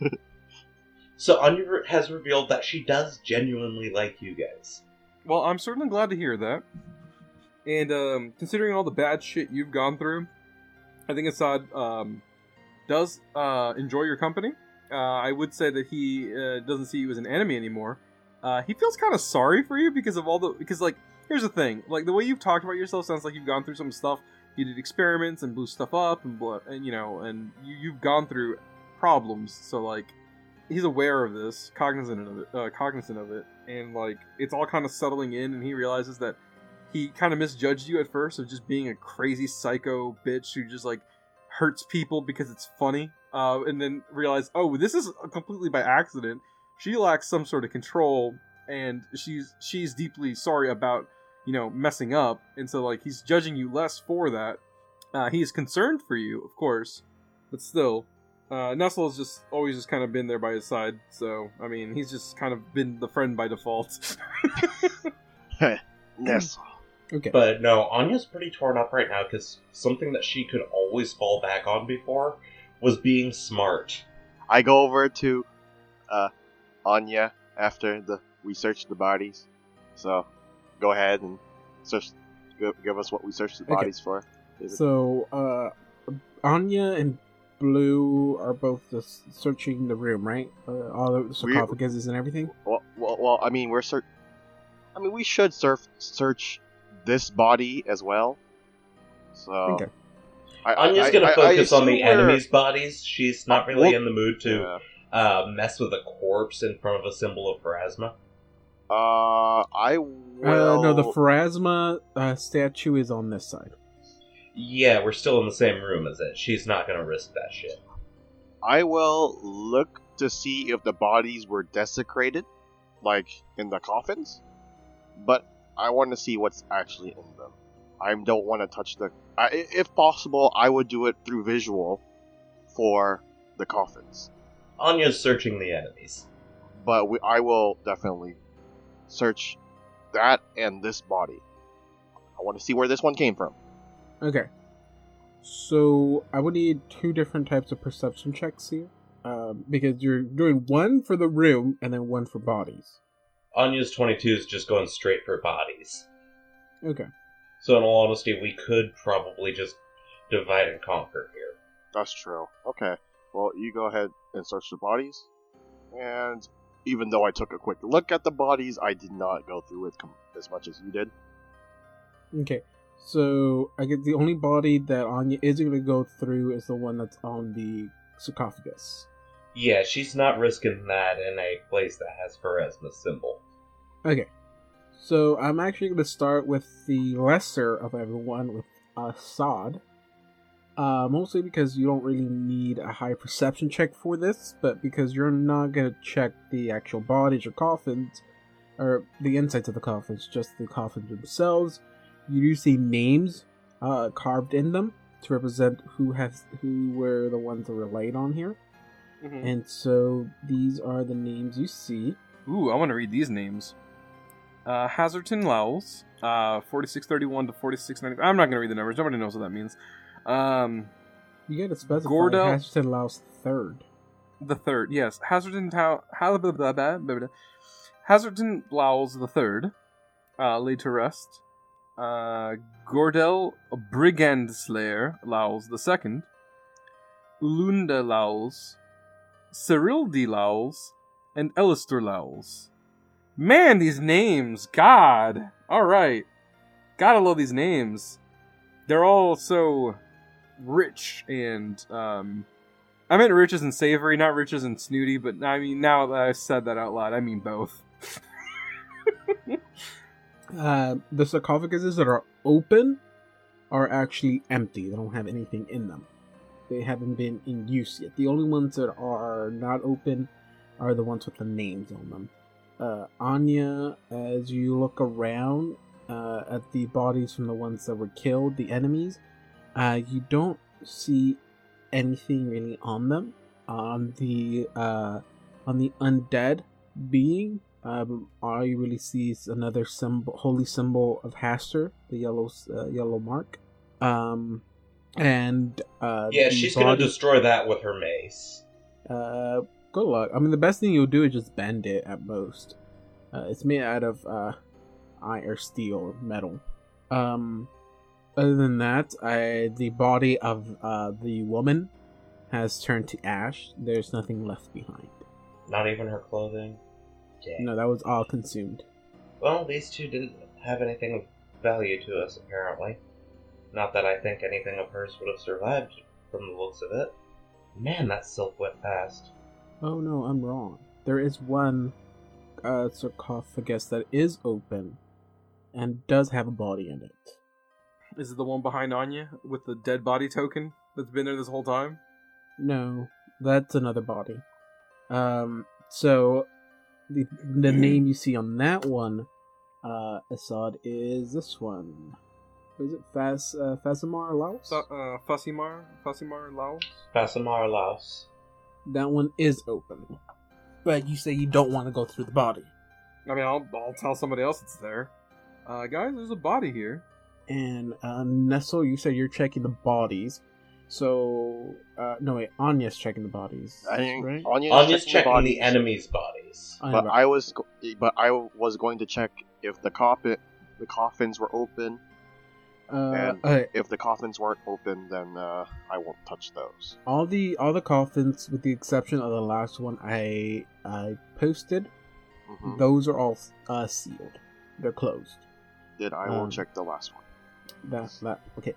so Anya has revealed that she does genuinely like you guys. Well, I'm certainly glad to hear that. And um, considering all the bad shit you've gone through, I think Assad um, does uh, enjoy your company. Uh, I would say that he uh, doesn't see you as an enemy anymore. Uh, he feels kind of sorry for you because of all the because like here's the thing like the way you've talked about yourself sounds like you've gone through some stuff. You did experiments and blew stuff up and, and you know and you, you've gone through problems. So like he's aware of this, cognizant of it, uh, cognizant of it, and like it's all kind of settling in, and he realizes that he kind of misjudged you at first of just being a crazy psycho bitch who just like hurts people because it's funny, uh, and then realize, oh, this is completely by accident. She lacks some sort of control, and she's she's deeply sorry about you know messing up, and so like he's judging you less for that. Uh, he is concerned for you, of course, but still, uh, Nestle has just always just kind of been there by his side. So I mean, he's just kind of been the friend by default. yes. okay. But no, Anya's pretty torn up right now because something that she could always fall back on before was being smart. I go over to uh, Anya after the we search the bodies. So go ahead and search. Give, give us what we searched the Okay. bodies for. David. So, uh, Anya and Blue are both just searching the room, right? Uh, all the sarcophaguses and everything. well, well, well, I mean, we're search. I mean, we should surf search this body as well. So Okay. I, I- Anya's I- gonna I- I focus on the assume we're- enemy's bodies. She's not really Well- in the mood to Yeah. uh, mess with a corpse in front of a symbol of Pharasma. Uh, I will. Uh, no, the Pharasma uh, statue is on this side. Yeah, we're still in the same room as it. She's not gonna risk that shit. I will look to see if the bodies were desecrated, like in the coffins, but I want to see what's actually in them. I don't want to touch the. I, i- if possible, I would do it through visual for the coffins, Anya's searching the enemies. but we, I will definitely search that and this body. I want to see where this one came from. Okay. So I would need two different types of perception checks here, um, because you're doing one for the room and then one for bodies. Anya's 22 is just going straight for bodies. Okay. So, in all honesty, we could probably just divide and conquer here. That's true. Okay. Well, you go ahead and search the bodies. And even though I took a quick look at the bodies, I did not go through it com- as much as you did. Okay. So I get the only body that Anya isn't going to go through is the one that's on the sarcophagus. Yeah, she's not risking that in a place that has Pharasma's symbol. Okay. So I'm actually going to start with the lesser of everyone, with Assad. Uh, mostly because you don't really need a high perception check for this, but because you're not going to check the actual bodies or coffins, or the insides of the coffins, just the coffins themselves. You do see names uh, carved in them to represent who has who were the ones that were laid on here, Mhm. and so these are the names you see. Ooh, I want to read these names. Uh, Hazardton Lowells, uh, 4631 to 4690. I'm not going to read the numbers. Nobody knows what that means. Um, You got to specify Hatcherton Laos third. the third, yes. Blah, blah. Hazardton Lowells the third, uh, laid to rest. Uh, Gordel Brigand Slayer Lowells the. Ulunda Lowells. Cyril D. Lowells. And Elister Lowells. Man, these names. God. Alright. Gotta love these names. They're all so rich and, um, I meant rich in savory, not rich in snooty, but I mean, now that I said that out loud, I mean both. Uh, the sarcophaguses that are open are actually empty. They don't have anything in them. They haven't been in use yet. The only ones that are not open are the ones with the names on them. Uh, Anya, as you look around uh, at the bodies from the ones that were killed, the enemies, uh, you don't see anything really on them. On the uh, on the undead being, um, all you really see is another symbol, holy symbol of Hastur, the yellow uh, yellow mark. Um, and uh, Yeah, she's gonna destroy that with her mace. uh, good luck. I mean, the best thing you'll do is just bend it at most. Uh, it's made out of uh, iron or steel or metal. Um, other than that, I, the body of uh, the woman has turned to ash. There's nothing left behind. Not even her clothing. Dang. No, that was all consumed. Well, these two didn't have anything of value to us, apparently. Not that I think anything of hers would have survived from the looks of it. Man, that silk went fast. Oh no, I'm wrong. There is one uh, sarcophagus that is open and does have a body in it. Is it the one behind Anya with the dead body token that's been there this whole time? No, that's another body. Um, so the the name you see on that one, uh, Assad is this one. Is it Fas uh, Fasimar Laos? Fa- uh, Fasimar? Fasimar Laos? Fasimar Laos. That one is open, but you say you don't want to go through the body. I mean, I'll, I'll tell somebody else it's there. Uh, guys, there's a body here. And uh, Nestle, you said you're checking the bodies. So uh, no wait, Anya's checking the bodies, I think right? Anya's, Anya's checking checking bodies, the enemy's bodies. Anya, But I was, go- but I was going to check if the coffin, the coffins were open. uh, and- okay, If the coffins weren't open, then uh, I won't touch those. all the all the coffins, with the exception of the last one I I posted, Mhm. those are all uh, sealed. They're closed. Then I um, will check the last one. That that okay.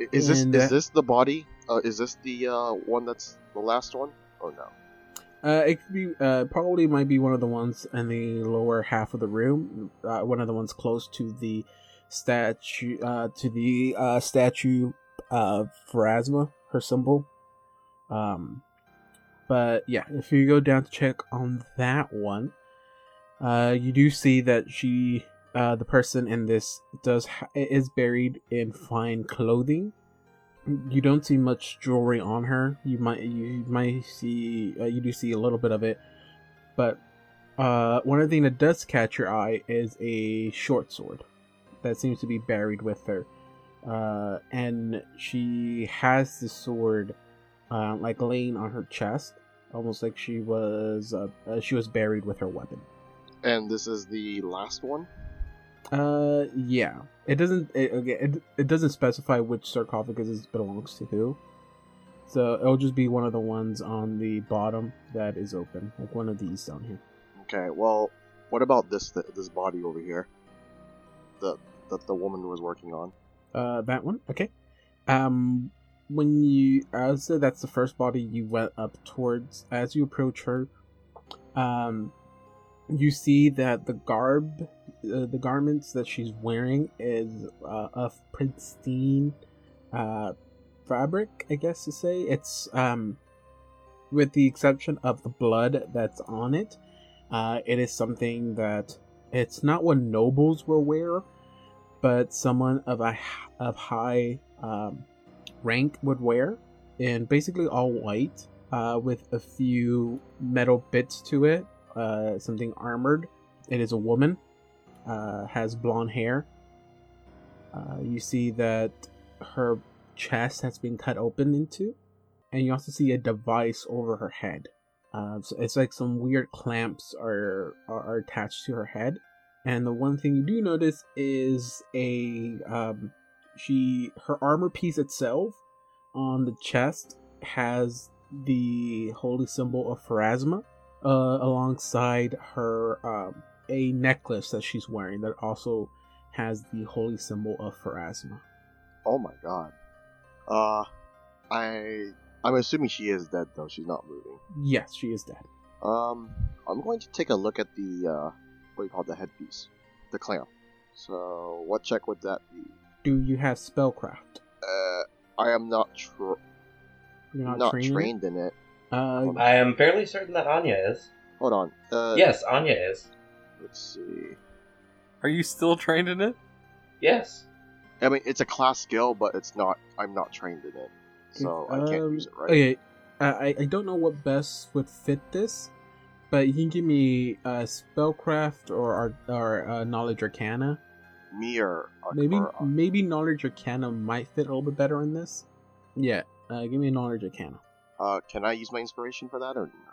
I- Is this is this the body? Uh, is this the uh, one that's the last one? Oh no. Uh, it could be uh, probably might be one of the ones in the lower half of the room. Uh, one of the ones close to the statue, uh, to the uh, statue of Pharasma, her symbol. Um, but yeah, if you go down to check on that one, uh, you do see that she, uh, the person in this does ha- is buried in fine clothing. You don't see much jewelry on her. You might you might see uh, you do see a little bit of it, but uh, one of the things that does catch your eye is a short sword that seems to be buried with her, uh, and she has the sword uh, like laying on her chest, almost like she was uh, uh, she was buried with her weapon. And this is the last one. Uh, yeah. It doesn't. It, okay, it, it doesn't specify which sarcophagus it belongs to who. So it'll just be one of the ones on the bottom that is open, like one of these down here. Okay. Well, what about this th- this body over here? The that the woman was working on. Uh, that one. Okay. Um, when you, I would say that's the first body you went up towards. As you approach her, um, you see that the garb, uh, the garments that she's wearing is uh, of pristine, uh, fabric. I guess to say it's um, with the exception of the blood that's on it. Uh, it is something that it's not what nobles will wear but someone of a of high um, rank would wear, and basically all white, uh, with a few metal bits to it, uh, something armored. It is a woman, uh, has blonde hair. Uh, you see that her chest has been cut open into, and you also see a device over her head. Uh, so it's like some weird clamps are, are are attached to her head and the one thing you do notice is a um, she her armor piece itself on the chest has the holy symbol of Pharasma uh, alongside her um, a necklace that she's wearing that also has the holy symbol of Pharasma. Oh my god. Uh, I I'm assuming she is dead though. She's not moving. Yes, she is dead. Um, I'm going to take a look at the uh, what do you call it, the headpiece, the clamp. So, what check would that be? Do you have spellcraft? Uh, I am not tr- You're not, not, trained in it? trained in it. Uh, I am fairly certain that Anya is. Hold on. Uh, yes, Anya is. Let's see. Are you still trained in it? Yes. I mean, it's a class skill, but it's not. I'm not trained in it, so I can't Um, use it, right? Okay, I I don't know what best would fit this, but you can give me uh, spellcraft or or, or uh, knowledge arcana. Me or Maybe or, uh, maybe knowledge arcana might fit a little bit better in this. Yeah, uh, give me a knowledge arcana. uh, can I use my inspiration for that or no?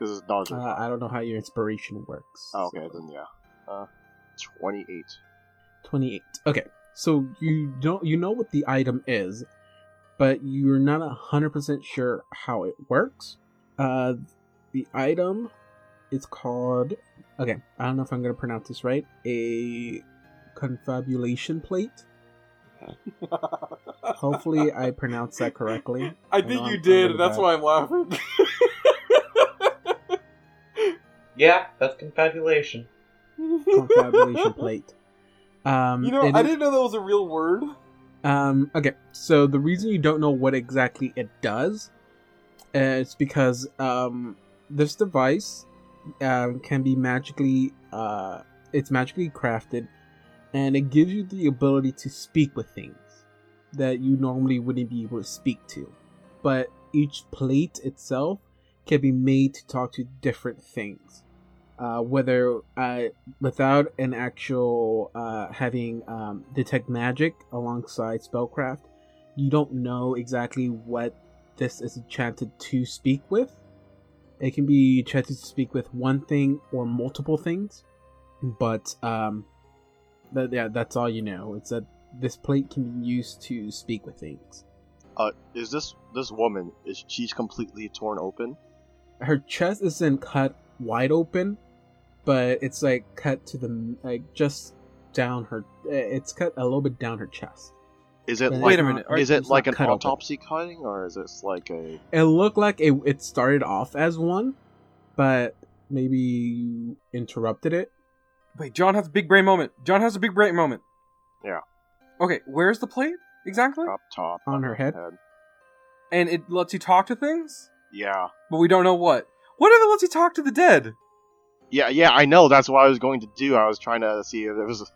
This is knowledge. Uh, I don't know how your inspiration works. oh, okay, so- then yeah. Uh, twenty-eight. 28 okay so you don't you know what the item is but you're not a 100% sure how it works uh the item is called okay i don't know if i'm gonna pronounce this right a confabulation plate hopefully i pronounced that correctly I I think know you I'm- did, and that's really why I'm laughing. Yeah, that's confabulation. confabulation plate um You know, I is- didn't know that was a real word. Um, okay, so the reason you don't know what exactly it does is because um, this device um, can be magically uh, it's magically crafted, and it gives you the ability to speak with things that you normally wouldn't be able to speak to. But each plate itself can be made to talk to different things. Uh, whether uh, without an actual uh, having um, detect magic alongside spellcraft, you don't know exactly what this is enchanted to speak with. It can be enchanted to speak with one thing or multiple things, but um, that, yeah, that's all you know. It's that this plate can be used to speak with things. Uh, is this this woman? Is she's completely torn open? Her chest isn't cut wide open, but it's like cut to the like just down her. It's cut a little bit down her chest. Is it And like Wait a minute, are- is it like an cut open. autopsy cutting or is this like a? It looked like it, it started off as one, but maybe you interrupted it. Wait, John has a big brain moment. John has a big brain moment. Yeah. Okay, where's the plate exactly? Up top On her head? And it lets you talk to things. Yeah. but we don't know what. What if it lets you talk to the dead? Yeah, yeah, I know. That's what I was going to do. I was trying to see if there was.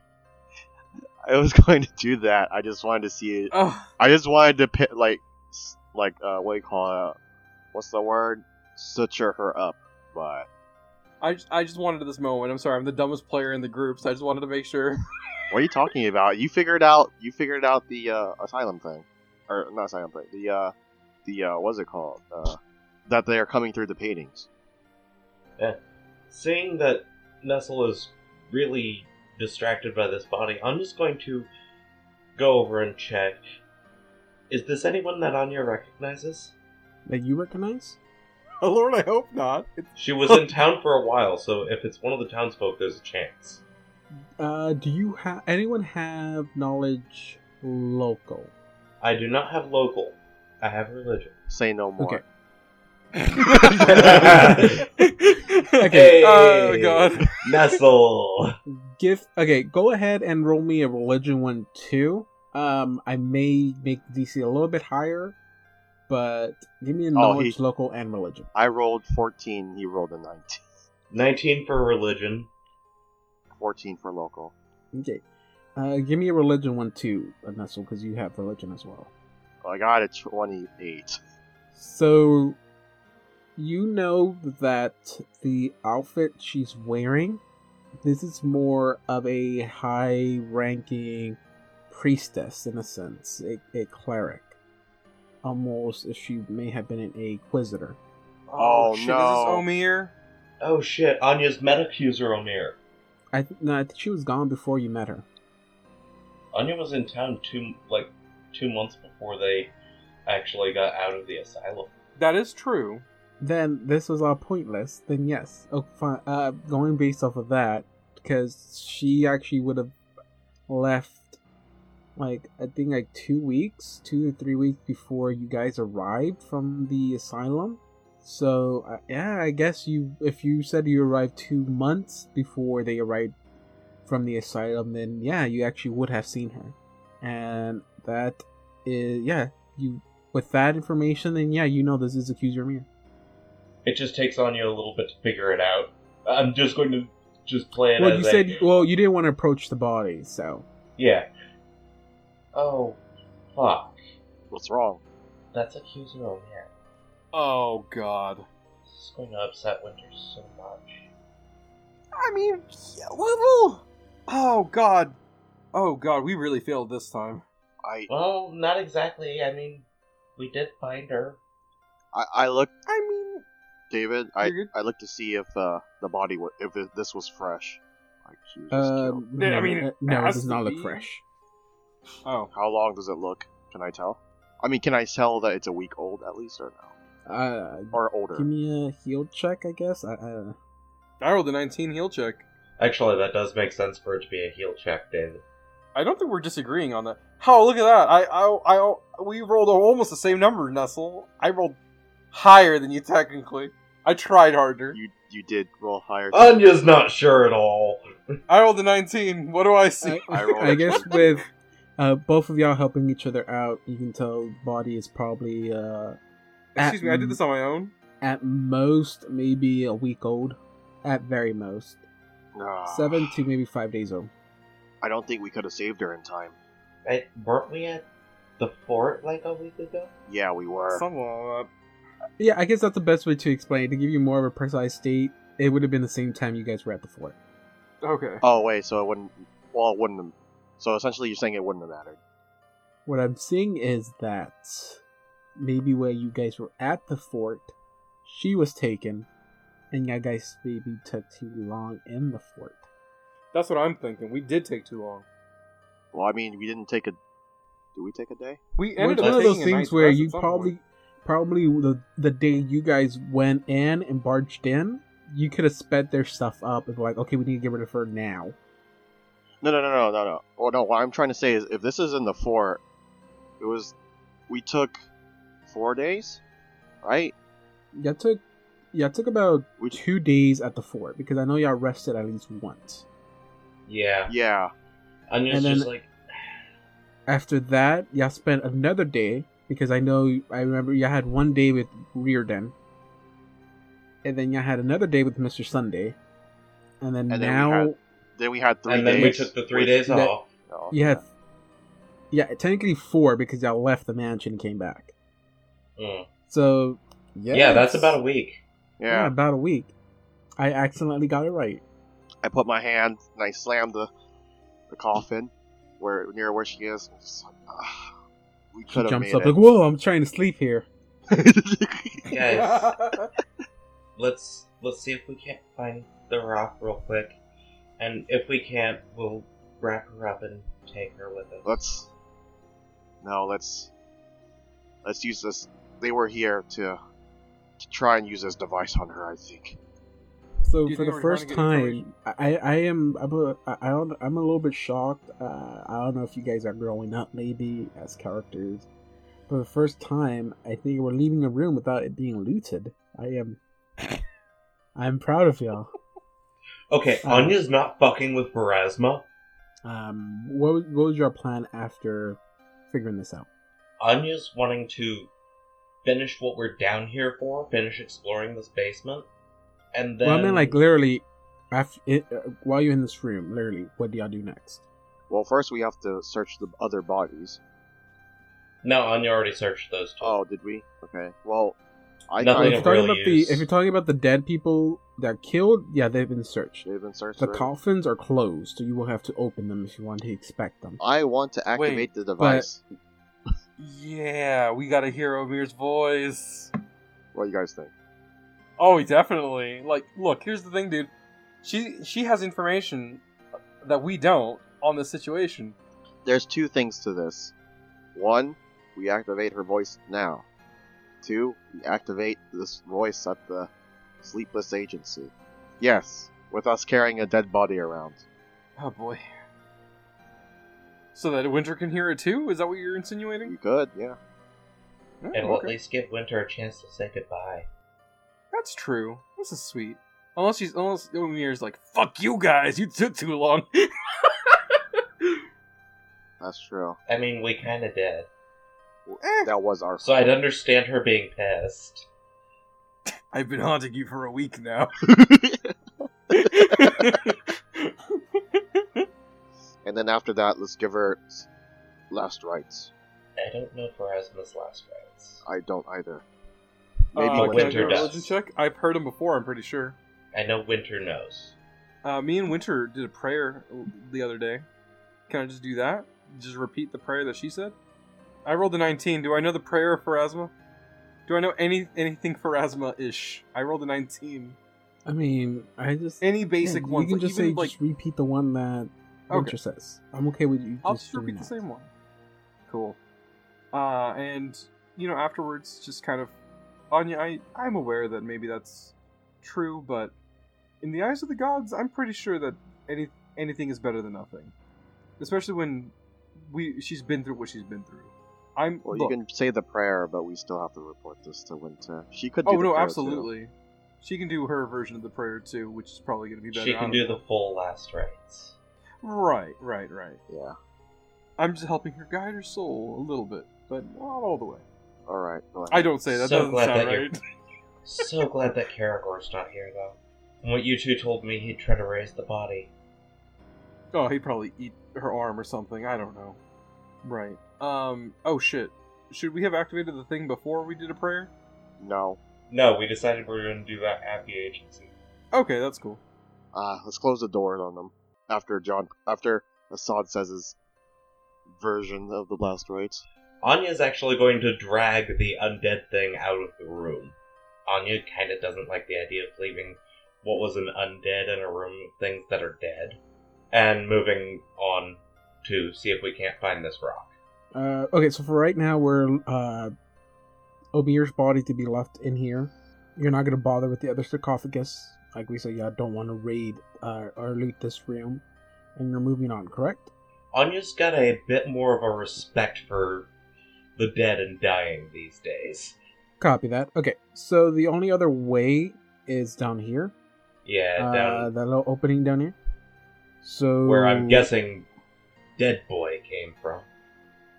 I was going to do that. I just wanted to see it. Oh, I just wanted to pit like, like uh, what do you call it? What's the word? Suture her up, but I just, I just wanted this moment. I'm sorry, I'm the dumbest player in the group, so I just wanted to make sure. what are you talking about? You figured out. You figured out the uh, asylum thing, or not asylum thing. The uh, the uh, what's it called? Uh, that they are coming through the paintings. Seeing that Nestle is really distracted by this body, I'm just going to go over and check. Is this anyone that Anya recognizes? That you recognize? Oh Lord, I hope not. She was in town for a while, so if it's one of the townsfolk, there's a chance. Uh, do you have anyone have knowledge local? I do not have local. I have religion. Say no more. Okay. okay. Oh god. Nestle. Give okay. Go ahead and roll me a religion one too. Um, I may make DC a little bit higher, but give me a Oh, knowledge he- local and religion. I rolled 14. He rolled a 19. 19 for religion. 14 for local. Okay. Uh, give me a religion one too, Nestle, because you have religion as well. I got a 28. So, you know that the outfit she's wearing, this is more of a high-ranking priestess in a sense, a, a cleric, almost as she may have been an inquisitor. Oh, oh shit, no. Is this Omir? Oh shit, Anya's Metaccuser Omir. I th- no, I think she was gone before you met her. Anya was in town two like two months before they actually got out of the asylum. That is true. Then this was all pointless. Then yes, oh fine. Uh, going based off of that, because she actually would have left, like I think like two weeks, two or three weeks before you guys arrived from the asylum. So uh, yeah, I guess you if you said you arrived two months before they arrived from the asylum, then yeah, you actually would have seen her, and that is yeah you with that information, then yeah, you know this is Accuser Mir. It just takes on you a little bit to figure it out. I'm just going to just play it Well, as you a- said well you didn't want to approach the body, so yeah. Oh, fuck. What's wrong? That's Accuser Omir. Oh god. This is going to upset Winter so much. I mean, yeah, well, oh god. Oh god, we really failed this time. I Well, not exactly. I mean, we did find her. I, I looked, I mean, David. I You're. I looked to see if uh, the body wa if it, this was fresh. Like she was just killed. um, I mean, uh, it no, it has does to not look be. fresh. oh, How long does it look? Can I tell? I mean, can I tell that it's a week old at least, or no, Uh, or older? give me a heal check, I guess. I, uh, I rolled a 19 heal check. Actually, that does make sense for it to be a heal check, David. I don't think we're disagreeing on that. Oh, look at that! I, I, I, we rolled almost the same number, Nestle. I rolled higher than you technically. I tried harder. You you did roll higher. Anya's not sure at all. I rolled a 19. What do I see? I, I rolled I a guess with uh, both of y'all helping each other out, you can tell body is probably uh, Excuse me, I did this on my own. at most maybe a week old, at very most Ah, seven to maybe five days old. I don't think we could have saved her in time. I, weren't we at the fort like a week ago? Yeah, we were. Something like Yeah, I guess that's the best way to explain it. To give you more of a precise date, it would have been the same time you guys were at the fort. Okay. Oh wait, so it wouldn't. Well, it wouldn't. Have, so essentially, you're saying it wouldn't have mattered. What I'm seeing is that maybe where you guys were at the fort, she was taken, and you guys maybe took too long in the fort. That's what I'm thinking. We did take too long. Well, I mean, we didn't take a. Did we take a day? We Well, ended it's up one of those things where you probably, point. Probably the the day you guys went in and barged in, you could have sped their stuff up and be like, okay, we need to get rid of her now. No, no, no, no, no, no. Well, no. What I'm trying to say is, if this is in the fort, it was. We took four days, right? Yeah, took yeah it took about We two days at the fort because I know y'all rested at least once. Yeah. yeah. Anya's And then- just like, After that, y'all spent another day because I know I remember y'all had one day with Reardon and then you had another day with Mr. Sunday, and then And then we now had Then we had three and then we took the three days that- off. Oh, you had yeah technically four because y'all left the mansion and came back. Mm. So yeah, Yeah, that's about a week. yeah. yeah. about a week. I accidentally got it right. I put my hand and I slammed the the coffin where near where she is. Just like, we She could have jumps made up it. like, "Whoa, I'm trying to sleep here." Guys, let's let's see if we can't find the rock real quick, and if we can't, we'll wrap her up and take her with us. let's no, let's let's use this. They were here to to try and use this device on her. I think. So for the first trying to get time. I, I am I'm a, I I don't I'm a little bit shocked. Uh, I don't know if you guys are growing up maybe as characters. For the first time, I think we're leaving a room without it being looted. I am I'm proud of y'all. Okay, Um, Anya's not fucking with Pharasma. Um, what was, what was your plan after figuring this out? Anya's wanting to finish what we're down here for, finish exploring this basement, and then. well, I mean, like literally, after it, uh, while you're in this room, literally, what do y'all do next? Well, first we have to search the other bodies. No, Anya already searched those two. Oh, did we? Okay. Well, I Nothing Well, if you're talking real about the use. if you're talking about the dead people that killed, yeah, they've been searched. they've been searched. The already. coffins are closed, so you will have to open them if you want to expect them. I want to activate Wait, the device. yeah, we gotta hear Omir's voice. What do you guys think? Oh, definitely. Like, look, here's the thing, dude. She she has information that we don't on this situation. There's two things to this. One, we activate her voice now. Two, we activate this voice at the Sleepless Agency. Yes, with us carrying a dead body around. Oh boy. So that Winter can hear it too? Is that what you're insinuating? We could, yeah. Oh, and we'll at least give Winter a chance to say goodbye. That's true. This is sweet. Unless she's unless Omir's like, "Fuck you guys, you took too long." That's true. I mean, we kind of did. Eh. That was our So I'd understand her being pissed. I've been haunting you for a week now. and then after that, let's give her last rites. I don't know Pharasma's last rites. I don't either. Maybe uh, Winter does. Religion check? I've heard him before. I'm pretty sure. I know Winter knows. Uh, me and Winter did a prayer the other day. Can I just do that? Just repeat the prayer that she said? I rolled a 19. Do I know the prayer Pharasma? Do I know any anything Pharasma ish? I rolled a 19. I mean, I just Any basic yeah, ones, You can like, just even say like just repeat the one that Okay. Winter says. I'm okay with you. I'll just just repeat the same one. Cool. Uh, and you know, afterwards, just kind of, Anya, I I'm aware that maybe that's true, but in the eyes of the gods, I'm pretty sure that any anything is better than nothing. Especially when we she's been through what she's been through. I'm Well, look, you can say the prayer, but we still have to report this to Winter. She could. Oh, do Oh the no, prayer, too. absolutely. She can do her version of the prayer too, which is probably going to be better. She I can don't do know. the full last rites. Right, right, right. Yeah. I'm just helping her guide her soul a little bit, but not all the way. All right. Go ahead. I don't say that. So doesn't glad sound that you're- right. So glad that Karagor's not here, though. And what you two told me, he'd try to raise the body. Oh, he'd probably eat her arm or something. I don't know. Right. Um. Oh shit. Should we have activated the thing before we did a prayer? No. No, we decided we were going to do that at the agency. Okay, that's cool. Uh, let's close the doors on them. After John, after Assad says his version of the last rites. Anya's actually going to drag the undead thing out of the room. Anya kind of doesn't like the idea of leaving what was an undead in a room of things that are dead. And moving on to see if we can't find this rock. Uh, okay, so for right now, we're uh, Omir's body to be left in here. You're not gonna bother with the other sarcophagus, like we said. you yeah, don't want to raid uh, or loot this room, and you're moving on, correct? Anya's got a bit more of a respect for the dead and dying these days. Copy that. Okay, so the only other way is down here. Yeah, Uh, that little opening down here. So where I'm guessing Dead Boy came from.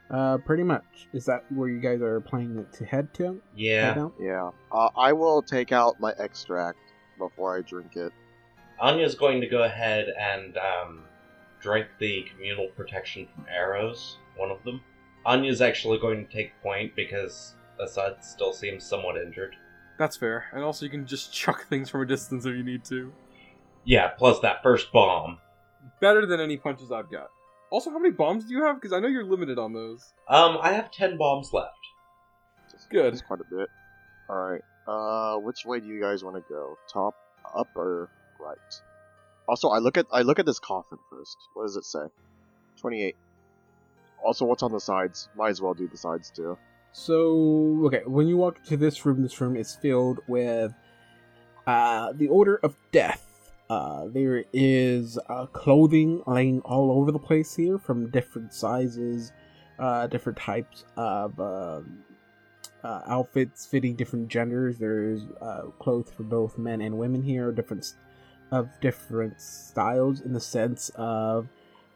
Uh, pretty much. Is that where you guys are planning to head to? Yeah. out? Yeah. Uh, I will take out my extract before I drink it. Anya's going to go ahead and um, drink the communal protection from arrows, one of them. Anya's actually going to take point because Assad still seems somewhat injured. That's fair. And also, you can just chuck things from a distance if you need to. Yeah, plus that first bomb. Better than any punches I've got. Also, how many bombs do you have? Because I know you're limited on those. Um, I have 10 bombs left. Just, Good. That's quite a bit. Alright. Uh, which way do you guys want to go? Top, up, or right? Also, I look at I look at this coffin first. What does it say? Twenty-eight. Also, what's on the sides? Might as well do the sides too. So, okay, when you walk into this room, this room is filled with uh, the Order of Death. Uh, there is uh, clothing laying all over the place here from different sizes, uh, different types of um, uh, outfits fitting different genders. There's uh, clothes for both men and women here, different of different styles in the sense of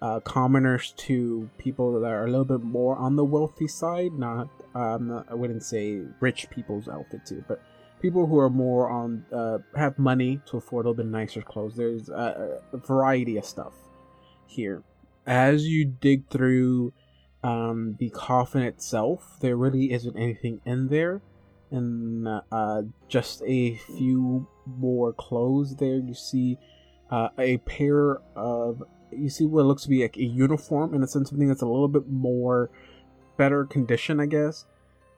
uh, commoners to people that are a little bit more on the wealthy side. Not, um, I wouldn't say rich people's too, but people who are more on uh, have money to afford a little bit nicer clothes. There's a, a variety of stuff here. As you dig through um, the coffin itself, there really isn't anything in there, and uh, just a few more clothes there. You see uh, a pair of you see what looks to be like a uniform in a sense something that's a little bit more better condition, I guess.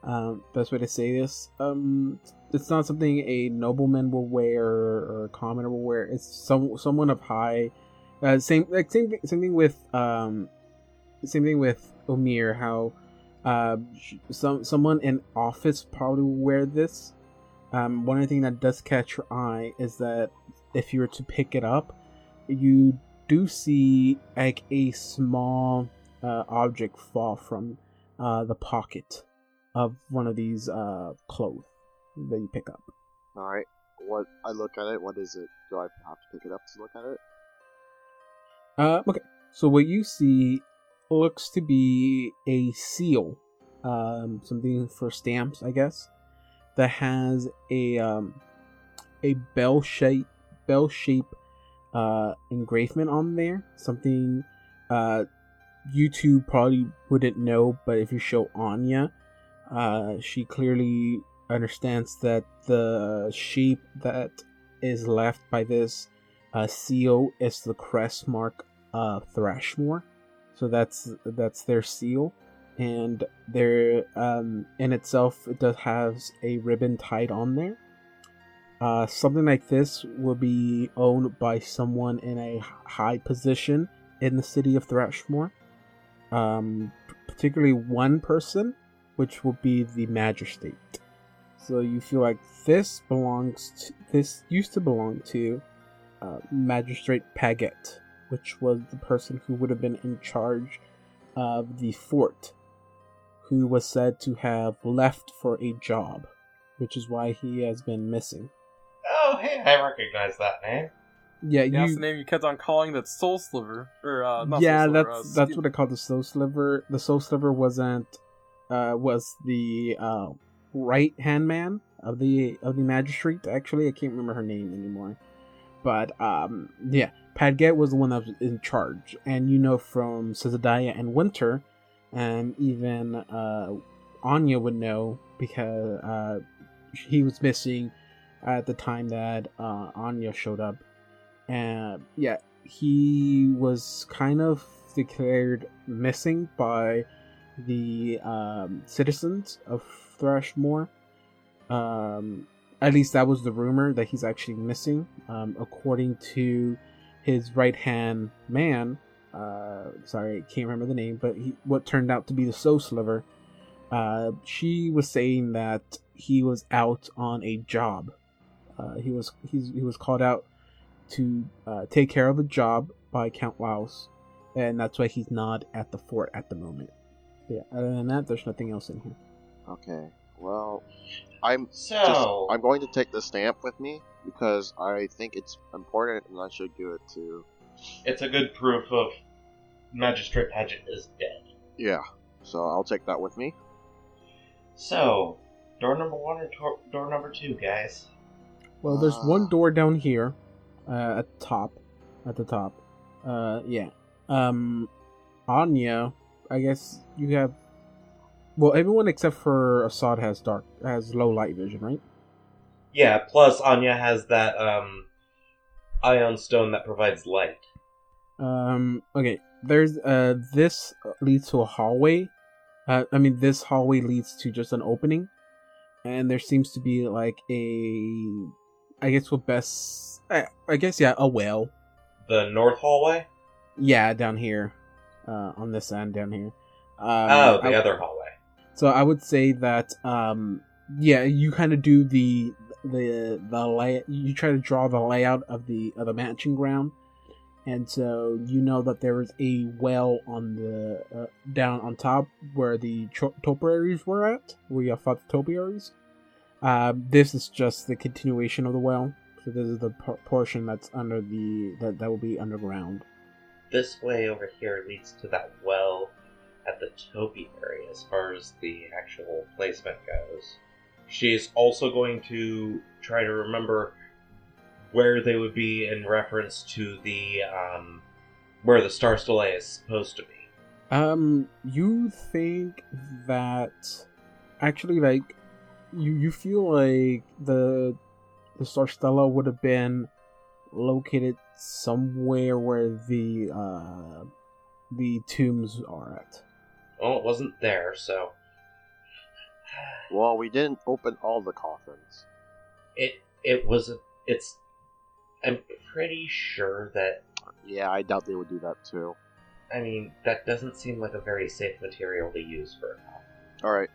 Um, best way to say this. Um, it's not something a nobleman will wear or a commoner will wear. It's some someone of high. Uh, same like same thing- same thing with um, same thing with Omir. How uh, some someone in office probably will wear this. Um, one other thing that does catch your eye is that if you were to pick it up, you do see like a small uh, object fall from uh, the pocket of one of these uh, clothes that you pick up. Alright. What I look at it, what is it? Do I have to pick it up to look at it? Uh, okay, so what you see looks to be a seal, um, something for stamps, I guess, that has a um, a bell shape bell shape uh, engravement on there. Something uh, you two probably wouldn't know, but if you show Anya, uh, she clearly understands that the shape that is left by this uh, seal is the crest mark of Thrashmore. So that's that's their seal, and there um, in itself it does have a ribbon tied on there. Uh, something like this will be owned by someone in a high position in the city of Thrashmore. Um, particularly one person, which will be the magistrate. So you feel like this belongs to this used to belong to uh, Magistrate Paget, which was the person who would have been in charge of the fort, who was said to have left for a job, which is why he has been missing. Oh, hey, I recognize that name. Yeah, Yeah, that's the name you kept on calling that Soul Sliver. Or, uh, not yeah, Soul Sliver, that's uh, that's Ski- what I call the soul sliver. The soul sliver wasn't uh was the uh right hand man of the of the magistrate. Actually, I can't remember her name anymore. But um yeah, Padget was the one that was in charge, and you know from Cizadiah and Winter, and even uh Anya would know because uh he was missing at the time that uh Anya showed up. And yeah, he was kind of declared missing by the um, citizens of Thrashmore. Um, at least that was the rumor that he's actually missing. Um, according to his right hand man, uh, sorry, I can't remember the name, but he, what turned out to be the Soul Sliver, uh, she was saying that he was out on a job. Uh, he was he's, he was called out to uh, take care of a job by Count Laos, and that's why he's not at the fort at the moment. Yeah, other than that, there's nothing else in here. Okay. Well, I'm So, just I'm going to take the stamp with me because I think it's important and I should give it to it's a good proof of Magistrate Paget is dead. yeah. So I'll take that with me. So, door number one or tor- door number two, guys? Well, there's Ah. one door down here, uh, at the top, at the top. Uh, yeah. Um, Anya, I guess you have. Well, everyone except for Assad has dark has low light vision, right? Yeah. Plus, Anya has that um, ioun stone that provides light. Um, okay. There's uh, this leads to a hallway. Uh, I mean, this hallway leads to just an opening, and there seems to be like a, I guess what best, I, I guess yeah, a well. The north hallway. Yeah, down here, uh, on this end down here. Um, oh, the I- other hallway. So I would say that, um, yeah, you kind of do the the the lay. You try to draw the layout of the of the matching ground, and so you know that there is a well on the uh, down on top where the cho- topiaries were at, where you fought the topiaries. Um, this is just the continuation of the well. So this is the por- portion that's under the that that will be underground. This way over here leads to that well at the topiary as far as the actual placement goes. She's also going to try to remember where they would be in reference to the um, where the star stele is supposed to be. Um, you think that actually, like, you you feel like the the Star Stella would have been located somewhere where the uh the tombs are at. Well, it wasn't there, so Well, we didn't open all the coffins. it it was it's. I'm pretty sure that Yeah, I doubt they would do that too. I mean that doesn't seem like a very safe material to use for a coffin. Alright,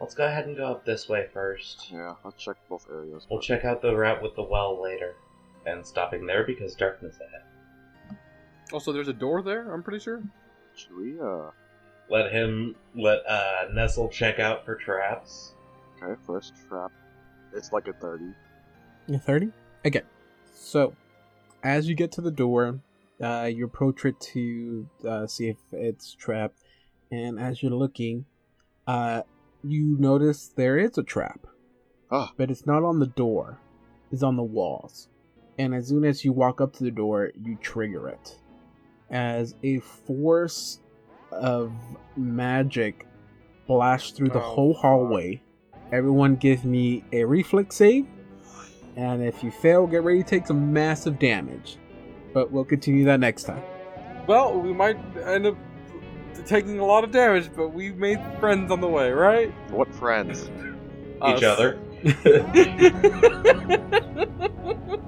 Let's go ahead and go up this way first. yeah, let's check both areas. We'll check out the route with the well later. And stopping there because darkness ahead. Also, there's a door there. I'm pretty sure. Should we, uh, Let him let uh Nestle check out for traps. okay, first trap. It's like a 30. Yeah, thirty. Okay, so as you get to the door, uh, you approach it to uh, see if it's trapped, and as you're looking, uh, you notice there is a trap. Ah. but it's not on the door; it's on the walls. And as soon as you walk up to the door, you trigger it, as a force of magic blasts through the Oh, whole fuck. hallway. Everyone, give me a reflex save. And if you fail, get ready to take some massive damage. But we'll continue that next time. Well, we might end up taking a lot of damage, but we made friends on the way, right? What friends? Each Us. other.